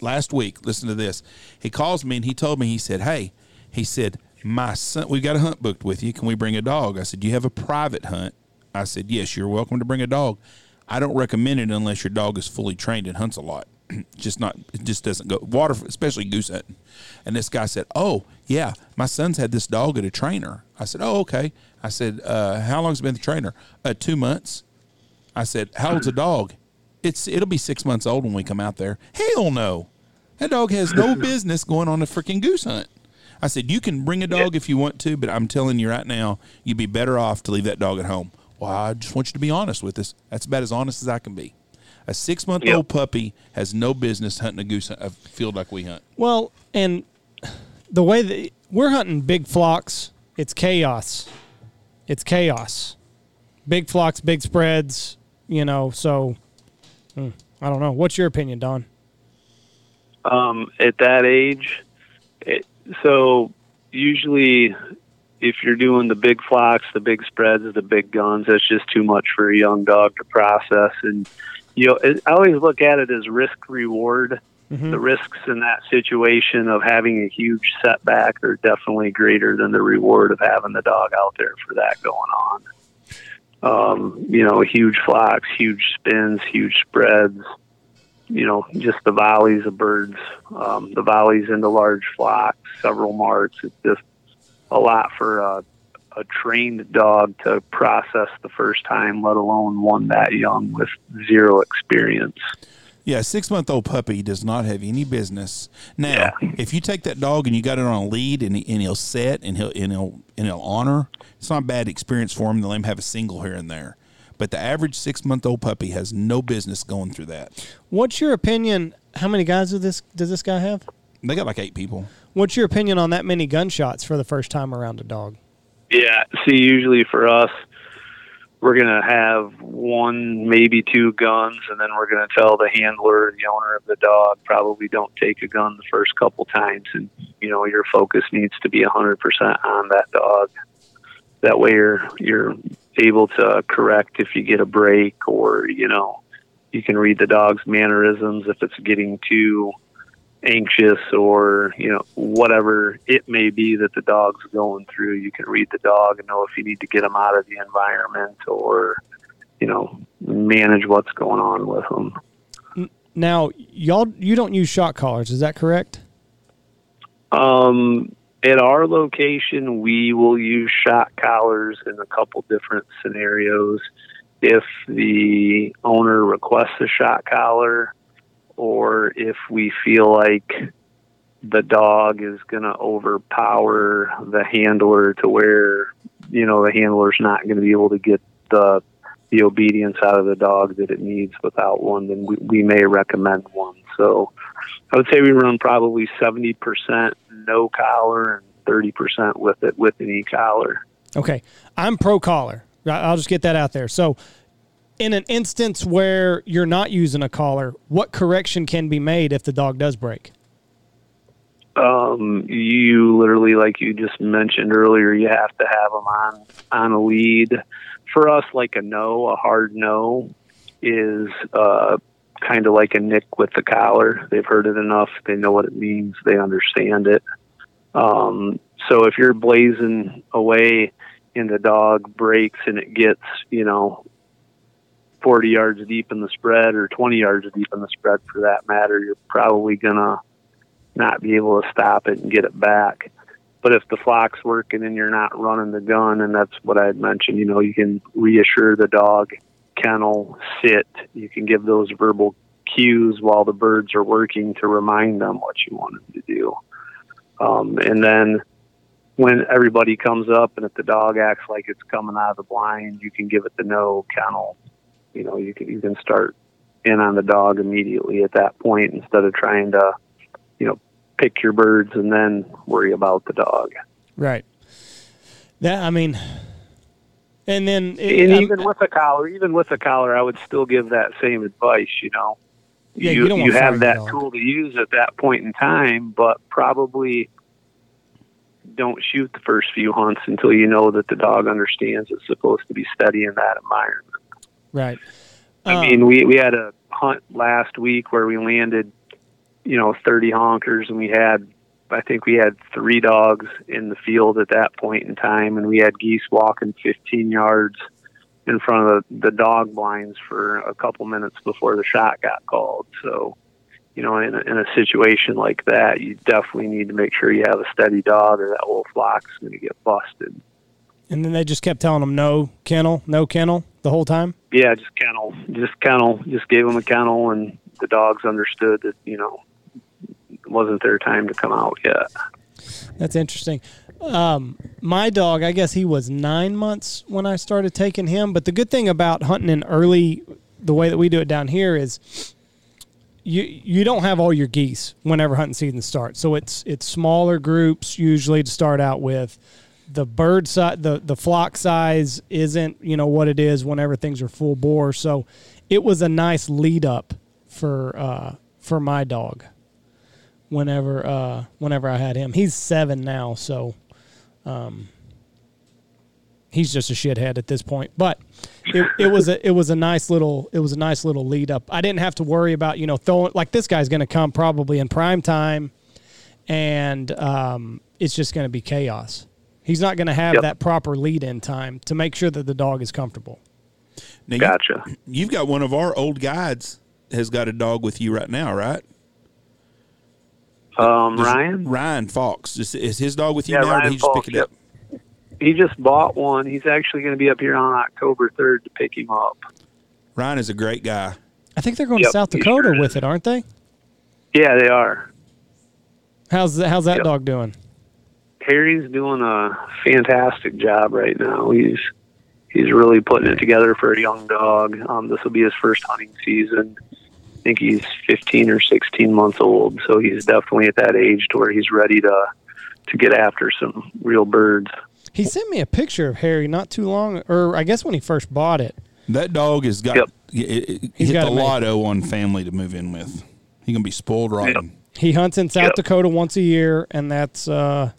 last week. Listen to this. He calls me and he told me, he said, Hey, he said, My son, we've got a hunt booked with you. Can we bring a dog? I said, Do you have a private hunt? I said, Yes, you're welcome to bring a dog. I don't recommend it unless your dog is fully trained and hunts a lot. [CLEARS THROAT] just not, it just doesn't go. Water, especially goose hunting. And this guy said, Oh, yeah, my son's had this dog at a trainer. I said, Oh, okay. I said, uh, How long's it been the trainer? Uh, two months. I said, "How old's a dog?" It's it'll be six months old when we come out there. Hell no, that dog has no [LAUGHS] business going on a freaking goose hunt. I said, "You can bring a dog if you want to, but I'm telling you right now, you'd be better off to leave that dog at home." Well, I just want you to be honest with us. That's about as honest as I can be. A six month old Yep. puppy has no business hunting a goose a field like we hunt. well, and the way that we're hunting big flocks, it's chaos. It's chaos. Big flocks, big spreads, you know. So, hmm, I don't know. What's your opinion, Don? um, at that age. It, so usually, if you're doing the big flocks, the big spreads, the big guns, that's just too much for a young dog to process. And you know, it, I always look at it as risk reward. the risks in that situation of having a huge setback are definitely greater than the reward of having the dog out there for that going on. Um, you know, huge flocks, huge spins, huge spreads. You know, just the volleys of birds, um, the volleys into large flocks, several marks. It's just a lot for a, a trained dog to process the first time, let alone one that young with zero experience. Yeah, a six month old puppy does not have any business. Now, Yeah. if you take that dog and you got it on a lead and, he, and he'll set and he'll and he'll and he'll honor, it's not a bad experience for him to let him have a single here and there. But the average six month old puppy has no business going through that. What's your opinion? How many guys does this does this guy have? They got like eight people. What's your opinion on that many gunshots for the first time around a dog? Yeah. See, usually for us, we're going to have one, maybe two guns, and then we're going to tell the handler, the owner of the dog, probably don't take a gun the first couple times. And, you know, your focus needs to be 100% on that dog. That way you're, you're able to correct if you get a break or, you know, you can read the dog's mannerisms if it's getting too anxious or you know whatever it may be that the dog's going through you can read the dog and know if you need to get them out of the environment or you know manage what's going on with them Now, y'all you don't use shot collars, is that correct? um at our location we will use shot collars in a couple different scenarios if the owner requests a shot collar or if we feel like the dog is going to overpower the handler to where you know the handler's not going to be able to get the the obedience out of the dog that it needs without one then we, we may recommend one so i would say we run probably 70% no collar and 30% with it with an e-collar Okay. I'm pro collar. I'll just get that out there. So, in an instance where you're not using a collar, what correction can be made if the dog does break? um, you literally, like you just mentioned earlier, you have to have them on on a lead. For us, like a no, a hard no, is uh, kind of like a nick with the collar. They've heard it enough; they know what it means. They understand it. Um, so if you're blazing away and the dog breaks and it gets, you know, 40 yards deep in the spread or 20 yards deep in the spread for that matter, you're probably going to not be able to stop it and get it back. But if the flock's working and you're not running the gun, and that's what I had mentioned, you know, you can reassure the dog, kennel, sit. You can give those verbal cues while the birds are working to remind them what you want them to do. Um, and then when everybody comes up and if the dog acts like it's coming out of the blind, you can give it the no kennel. You know, you can you can start in on the dog immediately at that point instead of trying to, you know, pick your birds and then worry about the dog. Right. That I mean, and then And it, I'm- even with a collar, even with a collar, I would still give that same advice. You know, Yeah, you you you have that dog. tool to use at that point in time, but probably don't shoot the first few hunts until you know that the dog understands it's supposed to be steady in that environment. Right. I Um, mean, we we had a hunt last week where we landed, you know, 30 honkers, and we had, I think we had three dogs in the field at that point in time, and we had geese walking 15 yards in front of the, the dog blinds for a couple minutes before the shot got called. So, you know, in a, in a situation like that, you definitely need to make sure you have a steady dog, or that whole flock's going to get busted. And then they just kept telling them no kennel, no kennel the whole time. Yeah, just kennel, just kennel, just gave them a kennel, and the dogs understood that you know it wasn't their time to come out yet. That's interesting. Um, my dog, I guess he was nine months when I started taking him. But the good thing about hunting in early, the way that we do it down here is you you don't have all your geese whenever hunting season starts. So it's it's smaller groups usually to start out with. The bird size, the the flock size isn't you know what it is whenever things are full bore. So it was a nice lead up for uh, for my dog whenever uh whenever I had him. He's seven now, so um he's just a shithead at this point. But it, it was a it was a nice little it was a nice little lead up. I didn't have to worry about you know throwing like this guy's going to come probably in prime time, and um, it's just going to be chaos. He's not going to have Yep. that proper lead in time to make sure that the dog is comfortable. Now, you- Gotcha. You've got one of our old guides has got a dog with you right now, right? Um, Does- Ryan, Ryan Fox. Is, is his dog with you Yeah, now, or Ryan did he just Fox, pick it up? he just bought one. He's actually going to be up here on October 3rd to pick him up. Ryan is a great guy. I think they're going Yep, to South Dakota sure with it, aren't they? Yeah, they are. How's that, how's that Yep. dog doing? Harry's doing a fantastic job right now. He's he's really putting it together for a young dog. Um, this will be his first hunting season. I think he's 15 or 16 months old, so he's definitely at that age to where he's ready to to get after some real birds. He sent me a picture of Harry not too long, or I guess when he first bought it. That dog has got Yep. it, it, He's hit got the it made. lotto on family to move in with. He gonna be spoiled rotten. He hunts in South Yep. Dakota once a year, and that's uh,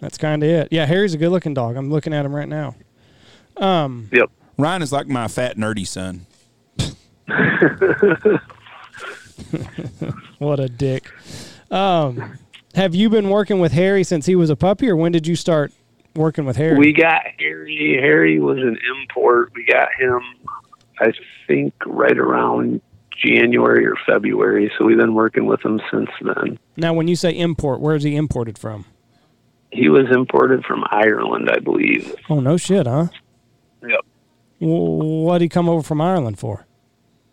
that's kind of it. Yeah, Harry's a good looking dog. I'm looking at him right now. Yep. Ryan is like my fat nerdy son. [LAUGHS] [LAUGHS] What a dick. Um, have you been working with Harry since he was a puppy, or when did you start working with Harry? We got Harry. Harry was an import. We got him, I think, right around January or February. So we've been working with him since then. now, when you say import, where is he imported from? He was imported from Ireland, I believe. Oh no shit, huh? Yep. What did he come over from Ireland for?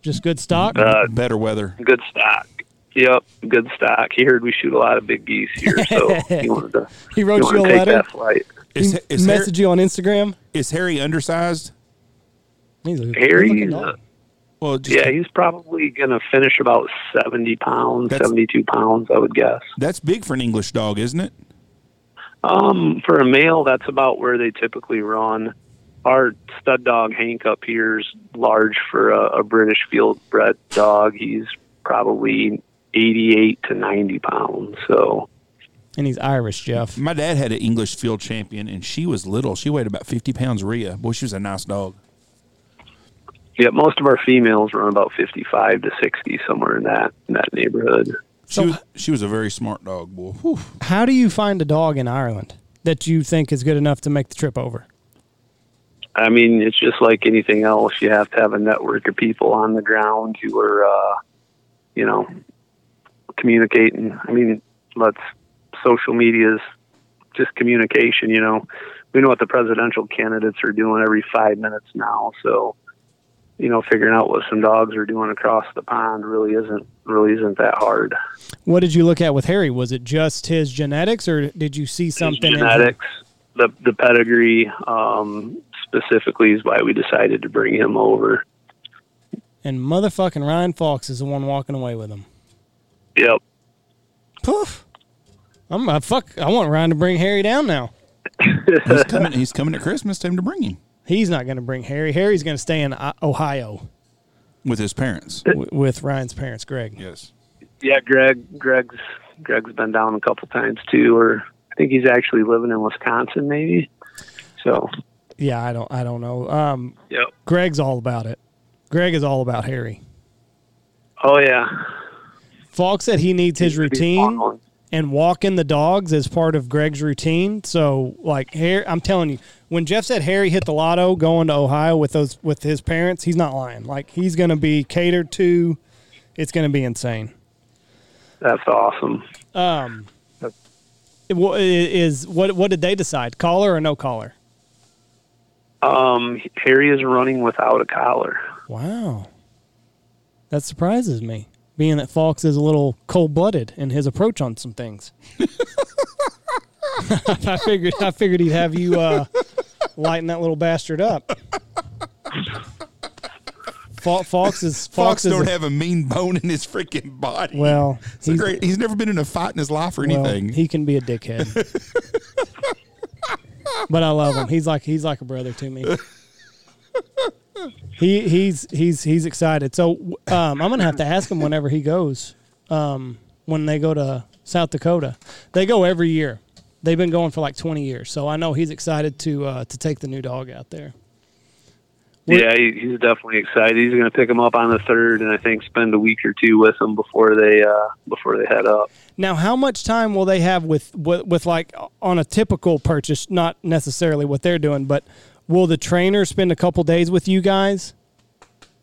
Just good stock. Uh, Better weather. good stock. Yep, good stock. He heard we shoot a lot of big geese here, so [LAUGHS] he wanted to. he wrote he you a wanted take letter. that flight. Is, He is, Harry, messaged you on Instagram. is Harry undersized? He's a Harry, looking dog. Well, just, yeah, he's probably gonna finish about seventy pounds, seventy-two pounds, I would guess. that's big for an English dog, isn't it? Um, for a male, that's about where they typically run. Our stud dog Hank up here is large for a, a British field bred dog. He's probably eighty-eight to ninety pounds. So and he's Irish, Jeff. My dad had an English field champion, and she was little. She weighed about fifty pounds. Rhea, boy, she was a nice dog. yeah, most of our females run about fifty-five to sixty, somewhere in that in that neighborhood. She So- was she was a very smart dog, boy. Whew. How do you find a dog in Ireland that you think is good enough to make the trip over? I mean, it's just like anything else. You have to have a network of people on the ground who are, uh, you know, communicating. I mean, let's social media is just communication. You know, we know what the presidential candidates are doing every five minutes now. So, you know, figuring out what some dogs are doing across the pond really isn't really isn't that hard. What did you look at with Harry? Was it just his genetics, or did you see something? in him? genetics, the the pedigree, um, specifically is why we decided to bring him over. And motherfucking Ryan Fox is the one walking away with him. Yep. Poof. I'm uh, fuck. I want Ryan to bring Harry down now. [LAUGHS] He's coming. He's coming at Christmas. Time to bring him He's not going to bring Harry. Harry's going to stay in Ohio with his parents. with Ryan's parents, Greg. Yes. Yeah, Greg. Greg's Greg's been down a couple times too, or I think he's actually living in Wisconsin, maybe. So, Yeah, I don't. I don't know. Um, yep. Greg's all about it. Greg is all about Harry. Oh yeah. Falk said he needs his It'd be a fun routine and walking the dogs as part of Greg's routine. So, like, Harry, I'm telling you, when Jeff said Harry hit the lotto going to Ohio with those with his parents, he's not lying. Like, he's going to be catered to. It's going to be insane. That's awesome. Um, is what what did they decide? Collar or no collar? Um, Harry is running without a collar. Wow, that surprises me. Being that Fox is a little cold blooded in his approach on some things. [LAUGHS] [LAUGHS] I figured I figured he'd have you uh, lighten that little bastard up. Falks is Fox Falks is don't a- have a mean bone in his freaking body. well. It's a great. He's never been in a fight in his life or well, anything. he can be a dickhead, but I love him. He's like he's like a brother to me. He he's he's he's excited. So um, I'm gonna have to ask him whenever he goes. Um, when they go to South Dakota, they go every year. They've been going for like 20 years, so I know he's excited to uh, to take the new dog out there. What- Yeah, he, he's definitely excited. He's going to pick him up on the third, and I think spend a week or two with him before they uh, before they head up. Now, how much time will they have with, with with like on a typical purchase? Not necessarily what they're doing, but will the trainer spend a couple days with you guys?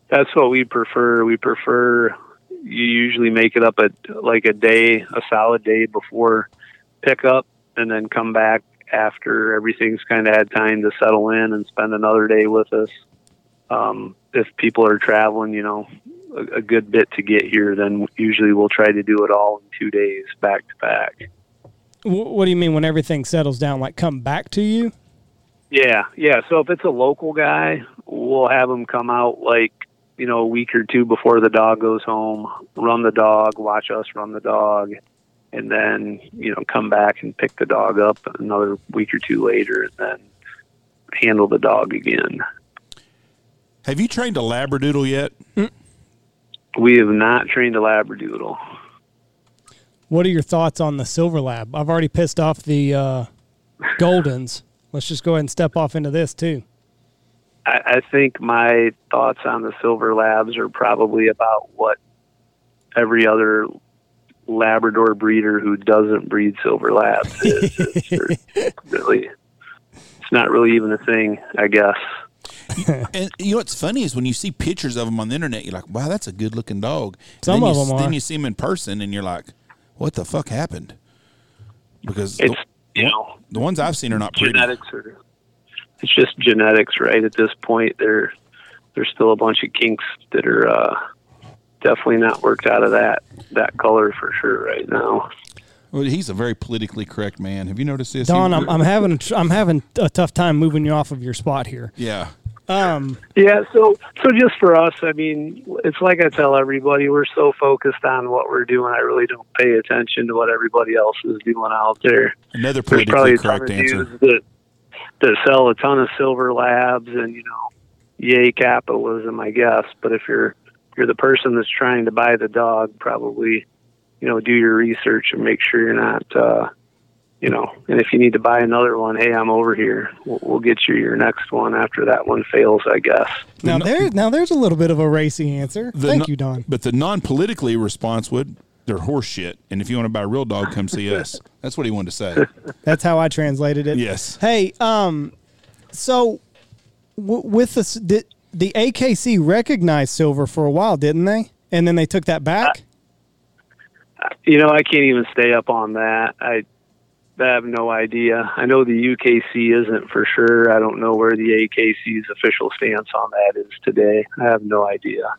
That's what we prefer. We prefer you usually make it up at like a day, a solid day before pickup, and then come back after everything's kind of had time to settle in and spend another day with us. Um, if people are traveling, you know, a, a good bit to get here, then usually we'll try to do it all in two days back to back. What do you mean when everything settles down? Like come back to you? Yeah, yeah. So if it's a local guy, we'll have him come out like you know a week or two before the dog goes home, run the dog, watch us run the dog, and then you know come back and pick the dog up another week or two later, and then handle the dog again. Have you trained a labradoodle yet? We have not trained a labradoodle. What are your thoughts on the silver lab? I've already pissed off the uh, Goldens. Let's just go ahead and step off into this too. I, I think my thoughts on the silver labs are probably about what every other Labrador breeder who doesn't breed silver labs is. It's [LAUGHS] really, it's not really even a thing, I guess. [LAUGHS] And you know what's funny is when you see pictures of them on the internet, you're like, "Wow, that's a good looking dog." Some then of you, them Then are. you see them in person, and you're like, "What the fuck happened?" Because It's the, you know the ones I've seen are not pretty. genetics are. It's just genetics, right? At this point, there there's still a bunch of kinks that are uh, definitely not worked out of that that color for sure right now. Well, he's a very politically correct man. Have you noticed this? Don, He- I'm, I'm having a tr- I'm having a tough time moving you off of your spot here. yeah. Um, Yeah, so so just for us, I mean, it's like I tell everybody, we're so focused on what we're doing, I really don't pay attention to what everybody else is doing out there. Another politically correct answer. dudes that that sell a ton of silver labs and you know, yay capitalism, I guess. But if you're you're the person that's trying to buy the dog, probably you know do your research and make sure you're not. uh you know, and if you need to buy another one, hey, I'm over here. We'll, we'll get you your next one after that one fails, I guess. now there now there's a little bit of a racy answer. The Thank no- you, Don. But the non-politically response would, they're horse shit. And if you want to buy a real dog, come see us. [LAUGHS] That's what he wanted to say. That's how I translated it. Yes. Hey, um, so w- with this, s- the AKC recognized silver for a while, didn't they? And then they took that back. Uh, you know, I can't even stay up on that. I, I have no idea. I know the UKC isn't for sure. I don't know where the AKC's official stance on that is today. I have no idea.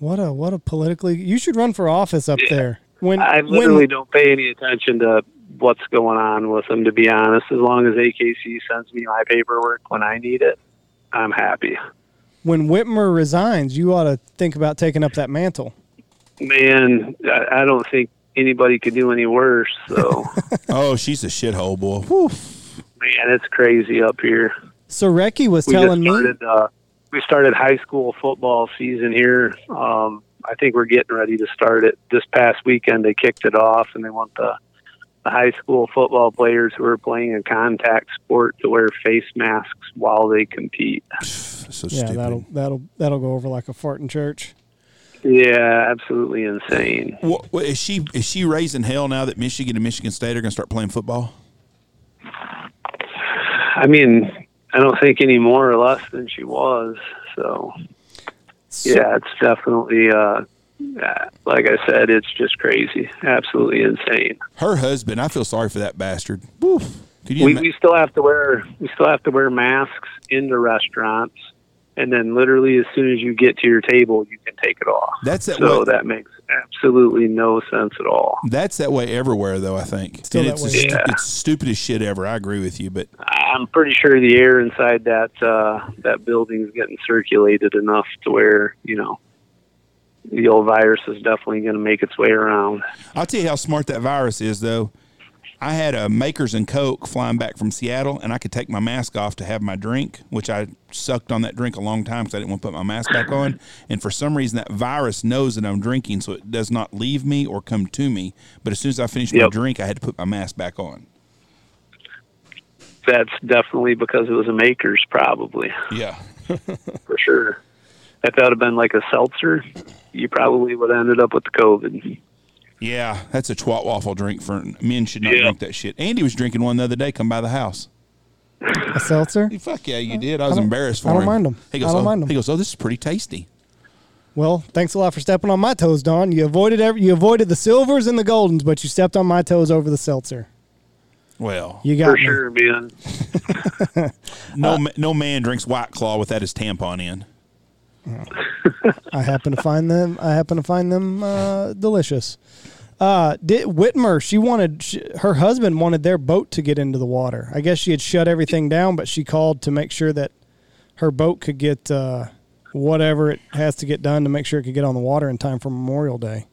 What a what a politically. You should run for office up there. When I when- literally don't pay any attention to what's going on with them, to be honest. As long as AKC sends me my paperwork when I need it, I'm happy. when Whitmer resigns, you ought to think about taking up that mantle. Man, I, I don't think anybody could do any worse. So, [LAUGHS] Oh, she's a shithole, boy. man, it's crazy up here. So Recky was we telling just me. uh, we started high school football season here. Um, I think we're getting ready to start it this past weekend. They kicked it off, and they want the, the high school football players who are playing a contact sport to wear face masks while they compete. [SIGHS] So Yeah, stupid. that'll that'll that'll go over like a fart in church. Yeah, absolutely insane. What, what, is she is she raising hell now that Michigan and Michigan State are going to start playing football? I mean, I don't think any more or less than she was. So, yeah, it's definitely. Uh, like I said, it's just crazy, absolutely insane. Her husband, I feel sorry for that bastard. Woof. Could you we, ima- we still have to wear we still have to wear masks into restaurants and then literally as soon as you get to your table you can take it off That's that so way- that makes absolutely no sense at all That's that way everywhere, though. I think Still And that it's way, stu- yeah. it's stupidest shit ever. I agree with you, but i'm pretty sure the air inside that uh that building is getting circulated enough to where you know the old virus is definitely going to make its way around I'll tell you how smart that virus is, though. I had a Makers and Coke flying back from Seattle, and I could take my mask off to have my drink, which I sucked on that drink a long time because I didn't want to put my mask back on. And for some reason, that virus knows that I'm drinking, so it does not leave me or come to me. But as soon as I finished my drink, I had to put my mask back on. That's definitely because it was a Maker's, probably Yeah. [LAUGHS] for sure. If that would have been like a seltzer, you probably would have ended up with the COVID. Yeah, that's a twat waffle drink for men should not Yeah. drink that shit. Andy was drinking one the other day. Come by the house. A seltzer? [LAUGHS] Fuck yeah, you did. I was don't- embarrassed for I don't him. mind 'em. He goes, I don't oh, mind 'em. He goes, oh, this is pretty tasty. Well, thanks a lot for stepping on my toes, Don. You avoided every, you avoided the silvers and the goldens, but you stepped on my toes over the seltzer. Well, You got For me. sure, man. [LAUGHS] no, ma- no man drinks White Claw without his tampon in. [LAUGHS] I happen to find them. I happen to find them uh, delicious. Uh, did Whitmer? She wanted she, her husband wanted their boat to get into the water. I guess she had shut everything down, but she called to make sure that her boat could get uh, whatever it has to get done to make sure it could get on the water in time for Memorial Day.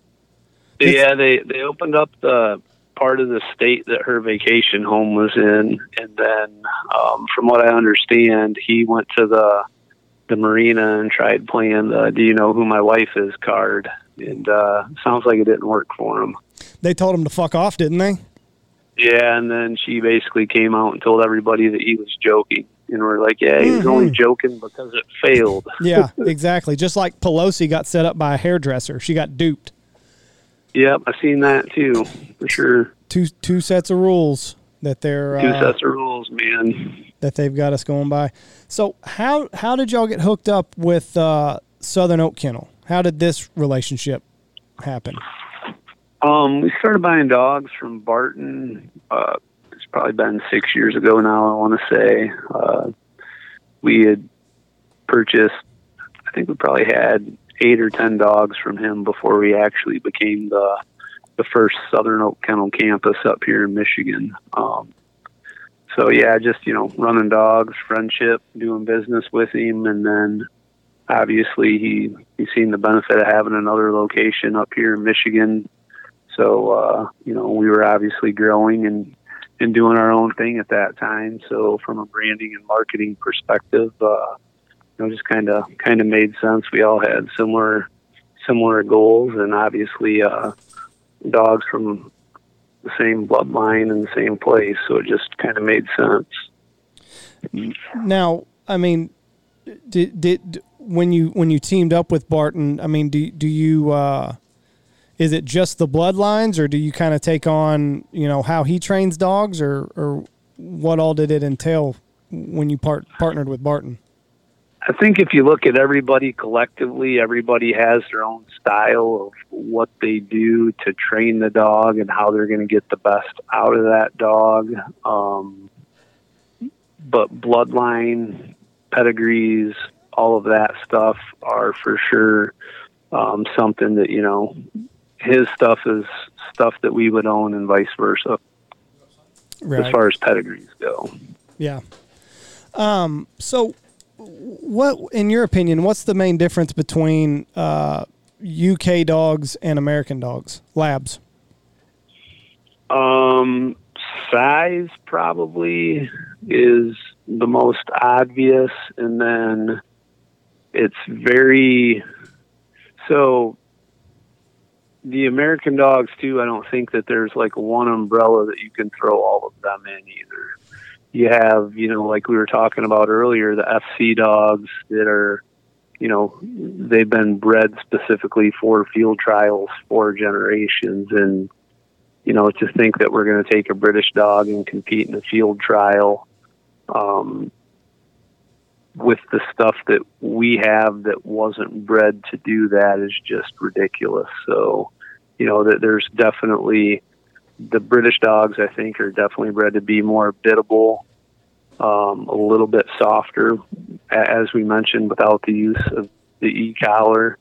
Yeah, they they opened up the part of the state that her vacation home was in, and then, um, from what I understand, he went to the the marina and tried playing the "Do you know who my wife is?" card, and uh, sounds like it didn't work for him. They told him to fuck off, didn't they? Yeah, and then she basically came out and told everybody that he was joking, and we're like, "Yeah, he was only joking because it failed." [LAUGHS] Yeah, exactly. Just like Pelosi got set up by a hairdresser, she got duped. Yep, I've seen that too, for sure. Two two sets of rules that they're Two uh, sets of rules, man. That they've got us going by. So how how did y'all get hooked up with uh, Southern Oak Kennel? How did this relationship happen? Um, we started buying dogs from Barton. Uh, it's probably been six years ago now. I want to say uh, we had purchased. I think we probably had eight or ten dogs from him before we actually became the the first Southern Oak Kennel campus up here in Michigan. Um, so yeah, just you know, running dogs, friendship, doing business with him, and then obviously he he's seen the benefit of having another location up here in Michigan so, uh, you know, we were obviously growing and, and doing our own thing at that time. So from a branding and marketing perspective, uh, you know, just kind of, kind of made sense. We all had similar, similar goals and obviously, uh, dogs from the same bloodline and the same place. So it just kind of made sense. Now, I mean, did did when you when you teamed up with Barton? I mean, do do you uh, is it just the bloodlines, or do you kind of take on you know how he trains dogs, or or what all did it entail when you part partnered with Barton? I think if you look at everybody collectively, everybody has their own style of what they do to train the dog and how they're going to get the best out of that dog. Um, but bloodline, pedigrees, all of that stuff are for sure um, something that, you know, his stuff is stuff that we would own and vice versa Right. as far as pedigrees go. Yeah. Um, so, what, in your opinion, what's the main difference between uh, UK dogs and American dogs, labs? Um, size probably is the most obvious, and then it's very so. The American dogs too. I don't think that there's like one umbrella that you can throw all of them in either. You have, you know, like we were talking about earlier, the FC dogs that are, you know, they've been bred specifically for field trials for generations, and you know, to think that we're going to take a British dog and compete in a field trial um, with the stuff that we have that wasn't bred to do that is just ridiculous. So, you know, that there's definitely the British dogs. I think are definitely bred to be more biddable, um, a little bit softer, as we mentioned, without the use of the e collar.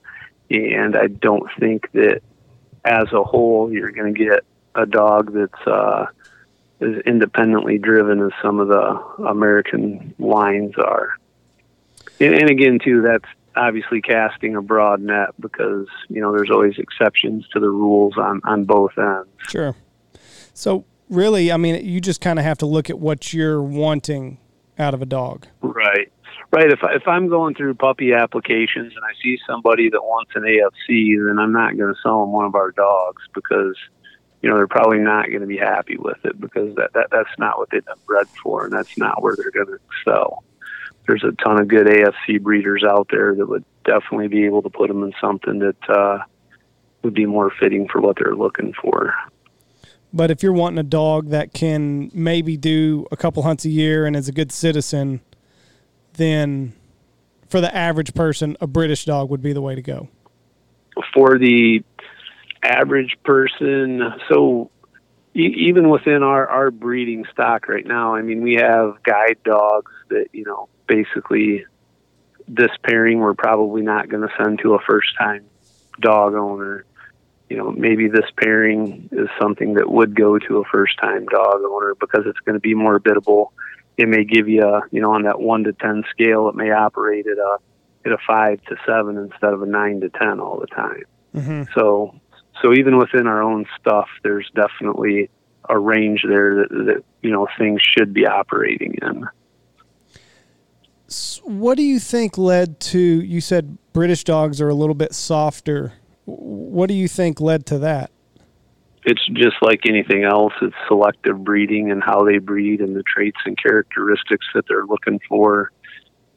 And I don't think that as a whole you're going to get a dog that's uh, as independently driven as some of the American lines are. And, and again, too, that's obviously casting a broad net because you know there's always exceptions to the rules on on both ends. Sure. So really, I mean, you just kind of have to look at what you're wanting out of a dog. Right. Right. If I, if I'm going through puppy applications and I see somebody that wants an AFC, then I'm not going to sell them one of our dogs because you know they're probably not going to be happy with it because that, that that's not what they've been bred for and that's not where they're going to excel. There's a ton of good AFC breeders out there that would definitely be able to put them in something that uh, would be more fitting for what they're looking for. But if you're wanting a dog that can maybe do a couple hunts a year and is a good citizen, then for the average person, a British dog would be the way to go. For the average person, so e- even within our, our breeding stock right now, I mean, we have guide dogs that, you know, basically this pairing we're probably not going to send to a first time dog owner you know, maybe this pairing is something that would go to a first time dog owner because it's going to be more biddable. It may give you a, you know, on that one to 10 scale, it may operate at a, at a five to seven instead of a nine to 10 all the time. Mm-hmm. So, so even within our own stuff, there's definitely a range there that, that, you know, things should be operating in. What do you think led to, you said British dogs are a little bit softer what do you think led to that? It's just like anything else. It's selective breeding and how they breed and the traits and characteristics that they're looking for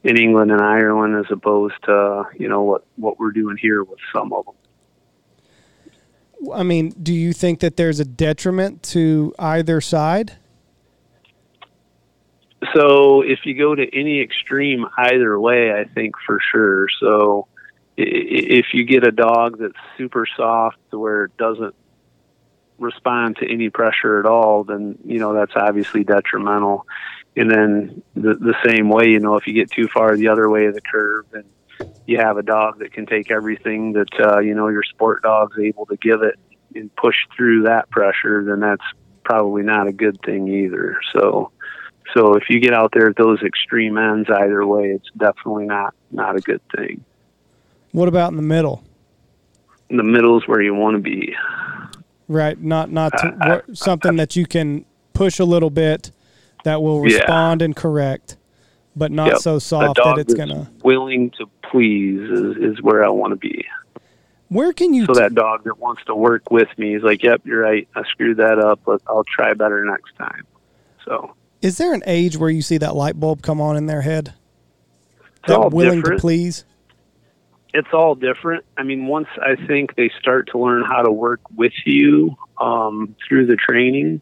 in England and Ireland as opposed to, you know, what, what we're doing here with some of them. I mean, do you think that there's a detriment to either side? So, if you go to any extreme either way, I think for sure. So, if you get a dog that's super soft where it doesn't respond to any pressure at all, then you know that's obviously detrimental. And then the the same way, you know, if you get too far the other way of the curve, and you have a dog that can take everything that uh, you know your sport dog's able to give it and push through that pressure, then that's probably not a good thing either. So, so if you get out there at those extreme ends, either way, it's definitely not not a good thing. What about in the middle? In the middle is where you want to be. Right, not not to, uh, something that you can push a little bit that will respond yeah. and correct, but not yep. so soft that it's gonna willing to please is, is where I want to be. Where can you? So t- that dog that wants to work with me is like, "Yep, you're right. I screwed that up, but I'll try better next time." So, is there an age where you see that light bulb come on in their head? That willing different. to please it's all different. I mean, once I think they start to learn how to work with you um, through the training,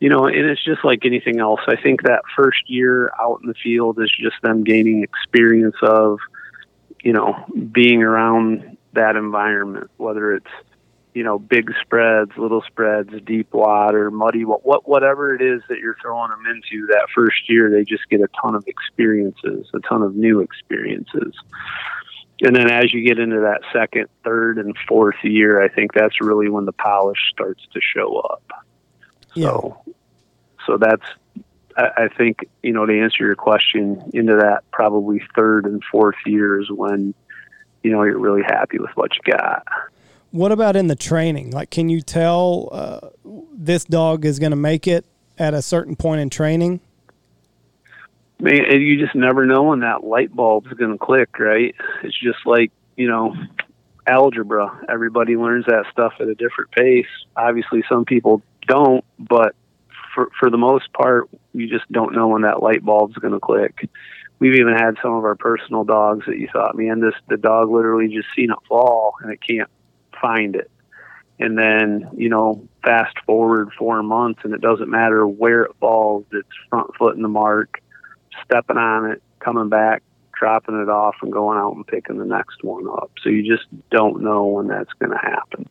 you know, and it's just like anything else. I think that first year out in the field is just them gaining experience of, you know, being around that environment, whether it's, you know, big spreads, little spreads, deep water, muddy, what, what, whatever it is that you're throwing them into that first year, they just get a ton of experiences, a ton of new experiences and then as you get into that second, third, and fourth year, I think that's really when the polish starts to show up. Yeah. So, so that's I, I think you know to answer your question into that probably third and fourth year is when you know you're really happy with what you got. What about in the training? Like, can you tell uh, this dog is going to make it at a certain point in training? Man, you just never know when that light bulb's going to click, right? It's just like, you know, algebra. Everybody learns that stuff at a different pace. Obviously, some people don't, but for for the most part, you just don't know when that light bulb's going to click. We've even had some of our personal dogs that you thought, man, this the dog literally just seen it fall and it can't find it. And then, you know, fast forward four months and it doesn't matter where it falls, it's front foot in the mark stepping on it, coming back, dropping it off, and going out and picking the next one up. So you just don't know when that's going to happen.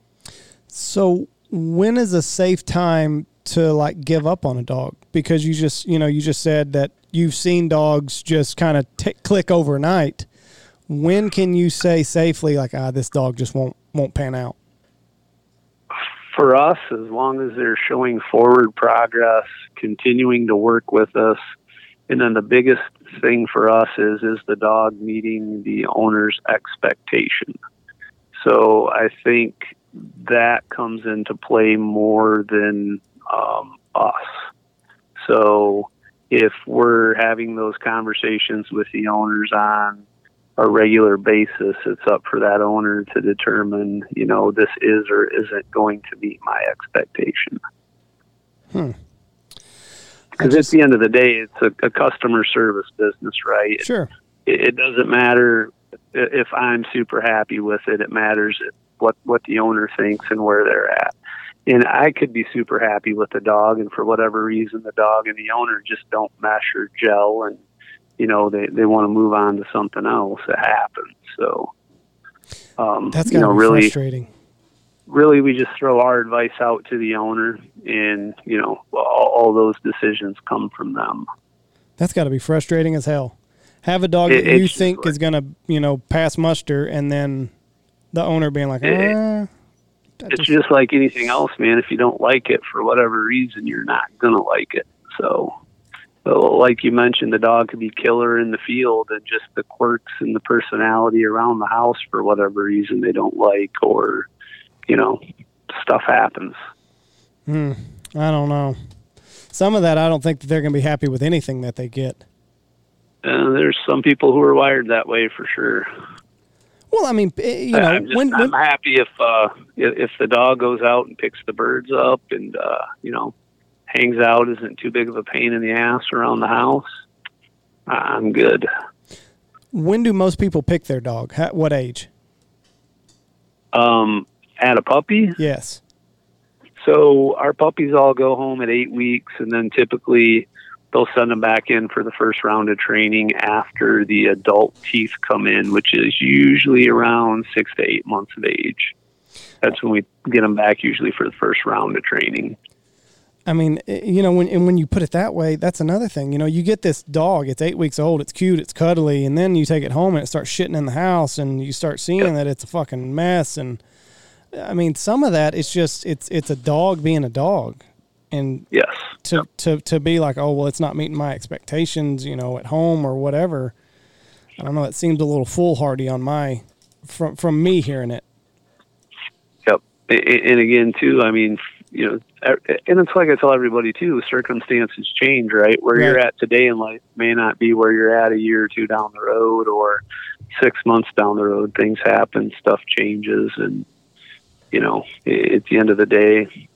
So when is a safe time to like give up on a dog? Because you just you know you just said that you've seen dogs just kind of t- click overnight. When can you say safely like ah this dog just won't won't pan out? For us, as long as they're showing forward progress, continuing to work with us, and then the biggest thing for us is is the dog meeting the owner's expectation. So I think that comes into play more than um, us. So if we're having those conversations with the owners on a regular basis, it's up for that owner to determine, you know, this is or isn't going to meet my expectation. Hmm. Because at the end of the day, it's a, a customer service business, right? Sure. It, it doesn't matter if I'm super happy with it. It matters what what the owner thinks and where they're at. And I could be super happy with the dog, and for whatever reason, the dog and the owner just don't mesh or gel, and you know they they want to move on to something else. It happens. So um, That's you know be really frustrating. Really we just throw our advice out to the owner, and you know all, all those decisions come from them. That's got to be frustrating as hell. Have a dog It- that you think like- is gonna, you know, pass muster, and then the owner being like, It- "Uh, it's just- just like anything else, man. If you don't like it for whatever reason, you're not gonna like it. So, like you mentioned, the dog could be killer in the field, and just the quirks and the personality around the house for whatever reason they don't like, or you know, stuff happens. hmm, I don't know. Some of that, I don't think that they're gonna be happy with anything that they get. And there's some people who are wired that way for sure. Well, I mean, eh, you know, I'm just when, I'm happy if uh if the dog goes out and picks the birds up and uh you know hangs out isn't too big of a pain in the ass around the house. I'm good. when do most people pick their dog? Ha what age? Um, at a puppy, Yes. so our puppies all go home at eight weeks, and then typically they'll send them back in for the first round of training after the adult teeth come in, which is usually around six to eight months of age. That's when we get them back, usually for the first round of training. I mean, eh, you know, when and when you put it that way, that's another thing. You know, you get this dog; it's eight weeks old, it's cute, it's cuddly, and then you take it home and it starts shitting in the house, and you start seeing that it's a fucking mess. And I mean, some of that it's just it's it's a dog being a dog, and Yes. to to to be like, oh well, it's not meeting my expectations, you know, at home or whatever. I don't know. It seems a little foolhardy on my from from me hearing it. Yep. And again, too, I mean, you know, and it's like I tell everybody too, circumstances change, right? Where you're at today in life may not be where you're at a year or two down the road or six months down the road. Things happen, stuff changes. And, you know, at the end of the day,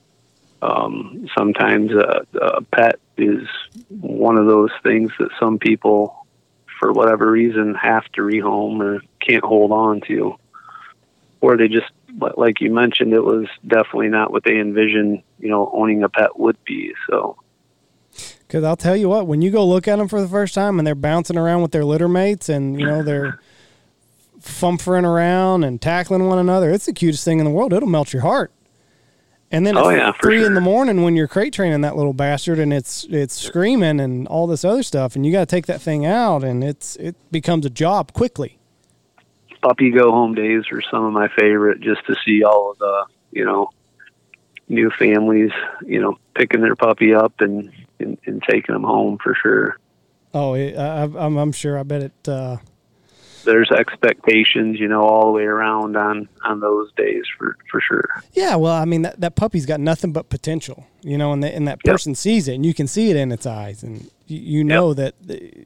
um, sometimes a, a pet is one of those things that some people, for whatever reason, have to rehome or can't hold on to. Or they just like you mentioned it was definitely not what they envisioned you know owning a pet would be so. Because I'll tell you what, when you go look at them for the first time and they're bouncing around with their litter mates and, you know, they're fumfering around and tackling one another, it's the cutest thing in the world. It'll melt your heart. And then Oh, at yeah, three in the morning when you're crate training that little bastard and it's it's screaming and all this other stuff and you got to take that thing out and it's it becomes a job quickly. puppy go home days are some of my favorite just to see all of the you know new families you know picking their puppy up and and, and taking them home for sure Oh, I, I'm, I'm sure. I bet it. Uh, there's expectations you know all the way around on on those days for for sure Yeah, well, I mean that, that puppy's got nothing but potential, you know, and the, and that Yep. person sees it, and you can see it in its eyes, and you, you know that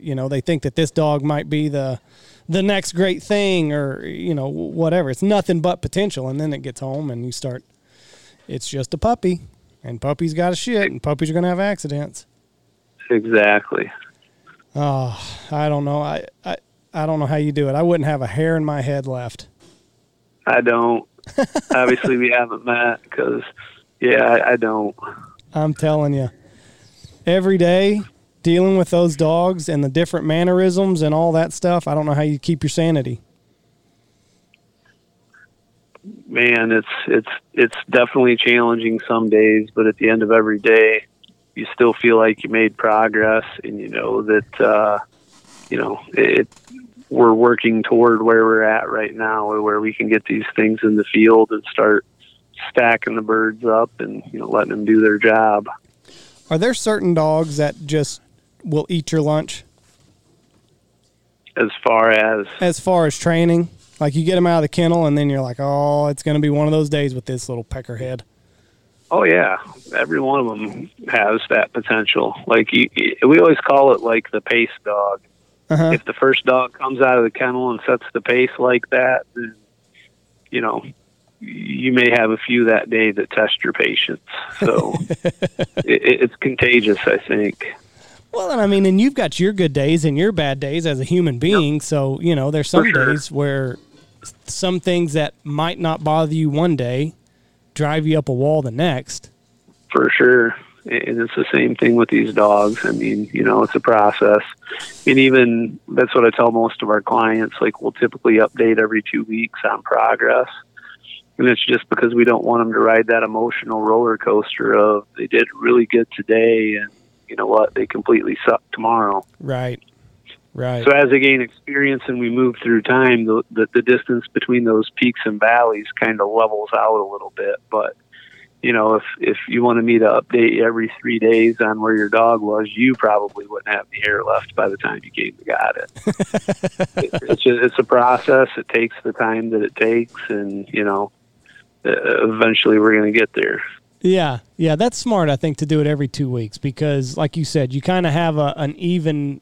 you know they think that this dog might be the the next great thing, or you know whatever. It's nothing but potential, and then it gets home, and you start. It's just a puppy, and puppies got a shit, and puppies are gonna have accidents. exactly Oh, I don't know. I, I I don't know how you do it. I wouldn't have a hair in my head left. i don't [LAUGHS] obviously we haven't met because yeah I, I don't I'm telling you, every day dealing with those dogs and the different mannerisms and all that stuff. I don't know how you keep your sanity. man, it's it's it's definitely challenging some days, but at the end of every day, you still feel like you made progress, and you know that uh, you know it. We're working toward where we're at right now, where we can get these things in the field and start stacking the birds up and you know letting them do their job. Are there certain dogs that just will eat your lunch As far as as far as training? Like you get them out of the kennel and then you're like, oh, it's going to be one of those days with this little peckerhead. Oh yeah, every one of them has that potential. Like you, we always call it like the pace dog. Uh-huh. If the first dog comes out of the kennel and sets the pace like that, then you know you may have a few that day that test your patience. So [LAUGHS] it, it's contagious, I think. Well, and I mean, and you've got your good days and your bad days as a human being. Yep. So you know, there's some sure. days where some things that might not bother you one day drive you up a wall the next. For sure. And it's the same thing with these dogs. I mean, you know, it's a process. And even that's what I tell most of our clients. Like, we'll typically update every two weeks on progress and it's just because we don't want them to ride that emotional roller coaster of they did really good today and you know what they completely suck tomorrow right right so as they gain experience and we move through time the the, the distance between those peaks and valleys kind of levels out a little bit but you know if if you wanted me to update every three days on where your dog was you probably wouldn't have any hair left by the time you came to got it, it [LAUGHS] it's just, it's a process it takes the time that it takes and you know uh, eventually we're going to get there. Yeah, yeah, that's smart. I think to do it every two weeks because, like you said, you kind of have a, an even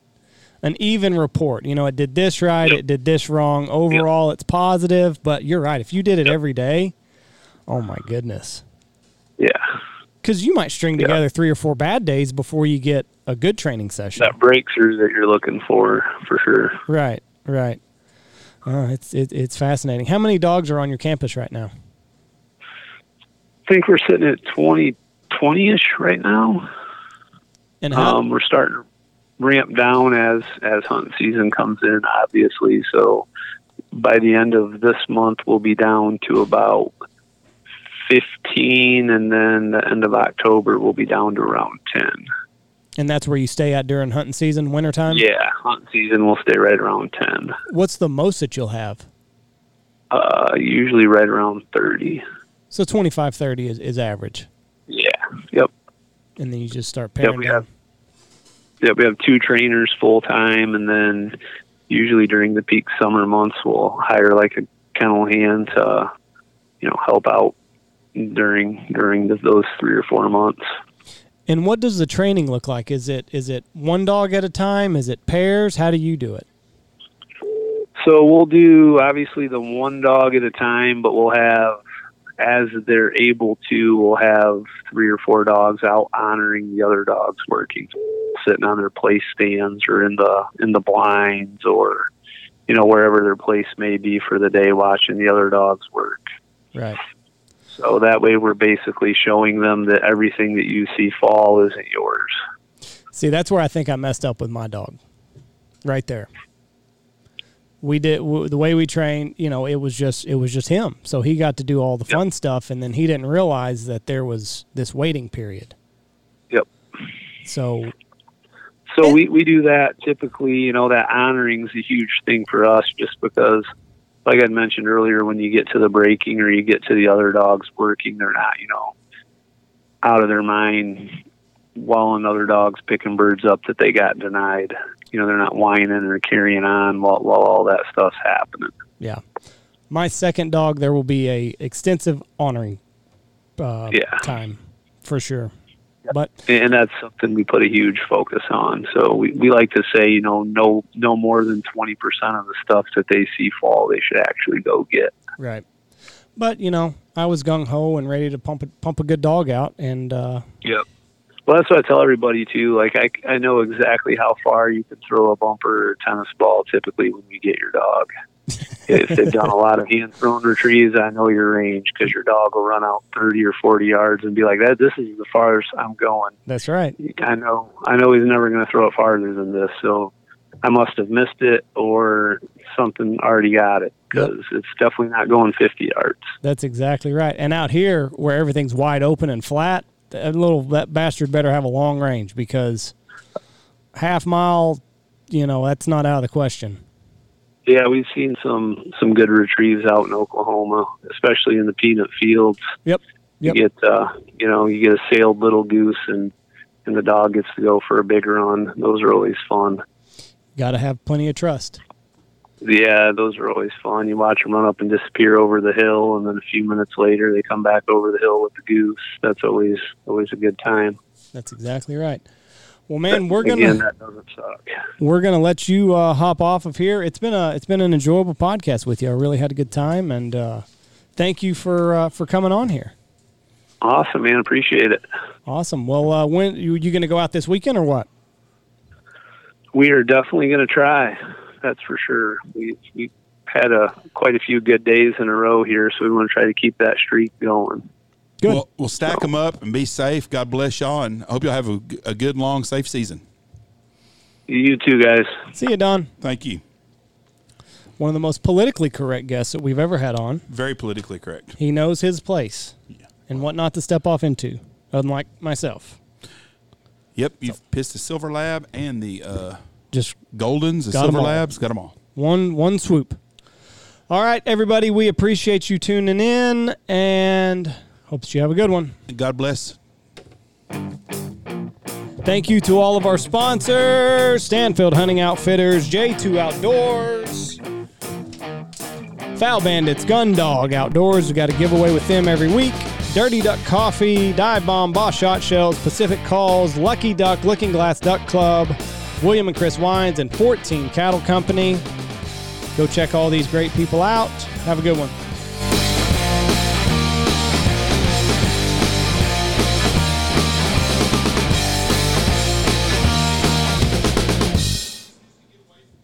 an even report. You know, it did this right, yep. it did this wrong. Overall, yep. it's positive. But you're right. If you did it yep. every day, oh my goodness. Yeah. Because you might string together three or four bad days before you get a good training session. That breakthrough that you're looking for, for sure. Right, right. Uh, it's it, it's fascinating. How many dogs are on your campus right now? I think we're sitting at 20, 20-ish right now. And how- um, we're starting to ramp down as as hunting season comes in, obviously. So by the end of this month, we'll be down to about 15, and then the end of October, we'll be down to around 10. And that's where you stay at during hunting season, wintertime? Yeah, hunting season, we'll stay right around 10. What's the most that you'll have? Uh, usually right around 30. So 25, 30 is, is average. Yeah. Yep. And then you just start pairing yep, we Have, yep, we have two trainers full time, and then usually during the peak summer months, we'll hire like a kennel hand to, you know, help out during during the, those three or four months. And what does the training look like? Is it is it one dog at a time? Is it pairs? How do you do it? So we'll do obviously the one dog at a time, but we'll have as they're able to, we'll have three or four dogs out honoring the other dogs working, sitting on their place stands or in the in the blinds or you know wherever their place may be for the day, watching the other dogs work. Right. So that way, we're basically showing them that everything that you see fall isn't yours. See, that's where I think I messed up with my dog. Right there. We did w- the way we trained you know it was just it was just him. So he got to do all the fun stuff and then he didn't realize that there was this waiting period. Yep. So so we, we do that typically you know that honoring is a huge thing for us just because like i mentioned earlier when you get to the breaking or you get to the other dogs working they're not you know out of their mind while another dog's picking birds up that they got denied you know they're not whining or carrying on while while all that stuff's happening. Yeah, my second dog, there will be a extensive honoring uh, yeah. time for sure. But and that's something we put a huge focus on. So we, we like to say, you know, no no more than twenty percent of the stuff that they see fall, they should actually go get. Right. But you know, I was gung ho and ready to pump a, pump a good dog out, and uh, yep. Well, that's what I tell everybody too. Like I, I know exactly how far you can throw a bumper or tennis ball. Typically, when you get your dog, if they've done a lot of hand thrown retrieves, I know your range because your dog will run out thirty or forty yards and be like, "That this is the farthest I'm going." That's right. I know. I know he's never going to throw it farther than this. So I must have missed it or something already got it because yep. it's definitely not going 50 yards. That's exactly right. And out here where everything's wide open and flat, that little that bastard better have a long range because half mile, you know, that's not out of the question. Yeah, we've seen some some good retrieves out in Oklahoma, especially in the peanut fields. Yep. yep. You get uh, you know, you get a sailed little goose and and the dog gets to go for a big run. Those are always fun. Got to have plenty of trust. Yeah, those are always fun. You watch them run up and disappear over the hill, and then a few minutes later they come back over the hill with the goose. That's always always a good time. That's exactly right. Well, man, we're gonna Again, that doesn't suck. we're gonna let you uh, hop off of here. It's been a it's been an enjoyable podcast with you. I really had a good time, and uh, thank you for uh, for coming on here. Awesome, man. Appreciate it. Awesome. Well, uh, when you you gonna go out this weekend or what? We are definitely going to try. That's for sure. We we had a quite a few good days in a row here, so we want to try to keep that streak going. Good. Well, we'll stack them up and be safe. God bless y'all, and I hope y'all have a, a good, long, safe season. You too, guys. See you, Don. Thank you. One of the most politically correct guests that we've ever had on. Very politically correct. He knows his place and what not to step off into, unlike myself. Yep, you've pissed the Silver Lab and the uh, Just Goldens, the Silver. Labs, got them all. one one swoop. All right, everybody, we appreciate you tuning in and hope that you have a good one. God bless. Thank you to all of our sponsors Stanfield Hunting Outfitters, J2 Outdoors, Fowl Bandits, Gun Dog Outdoors. We got a giveaway with them every week. Dirty Duck Coffee, Dive Bomb, Boss Shot Shells, Pacific Calls, Lucky Duck, Looking Glass Duck Club, William and Chris Wines, and 14 Cattle Company. Go check all these great people out. Have a good one.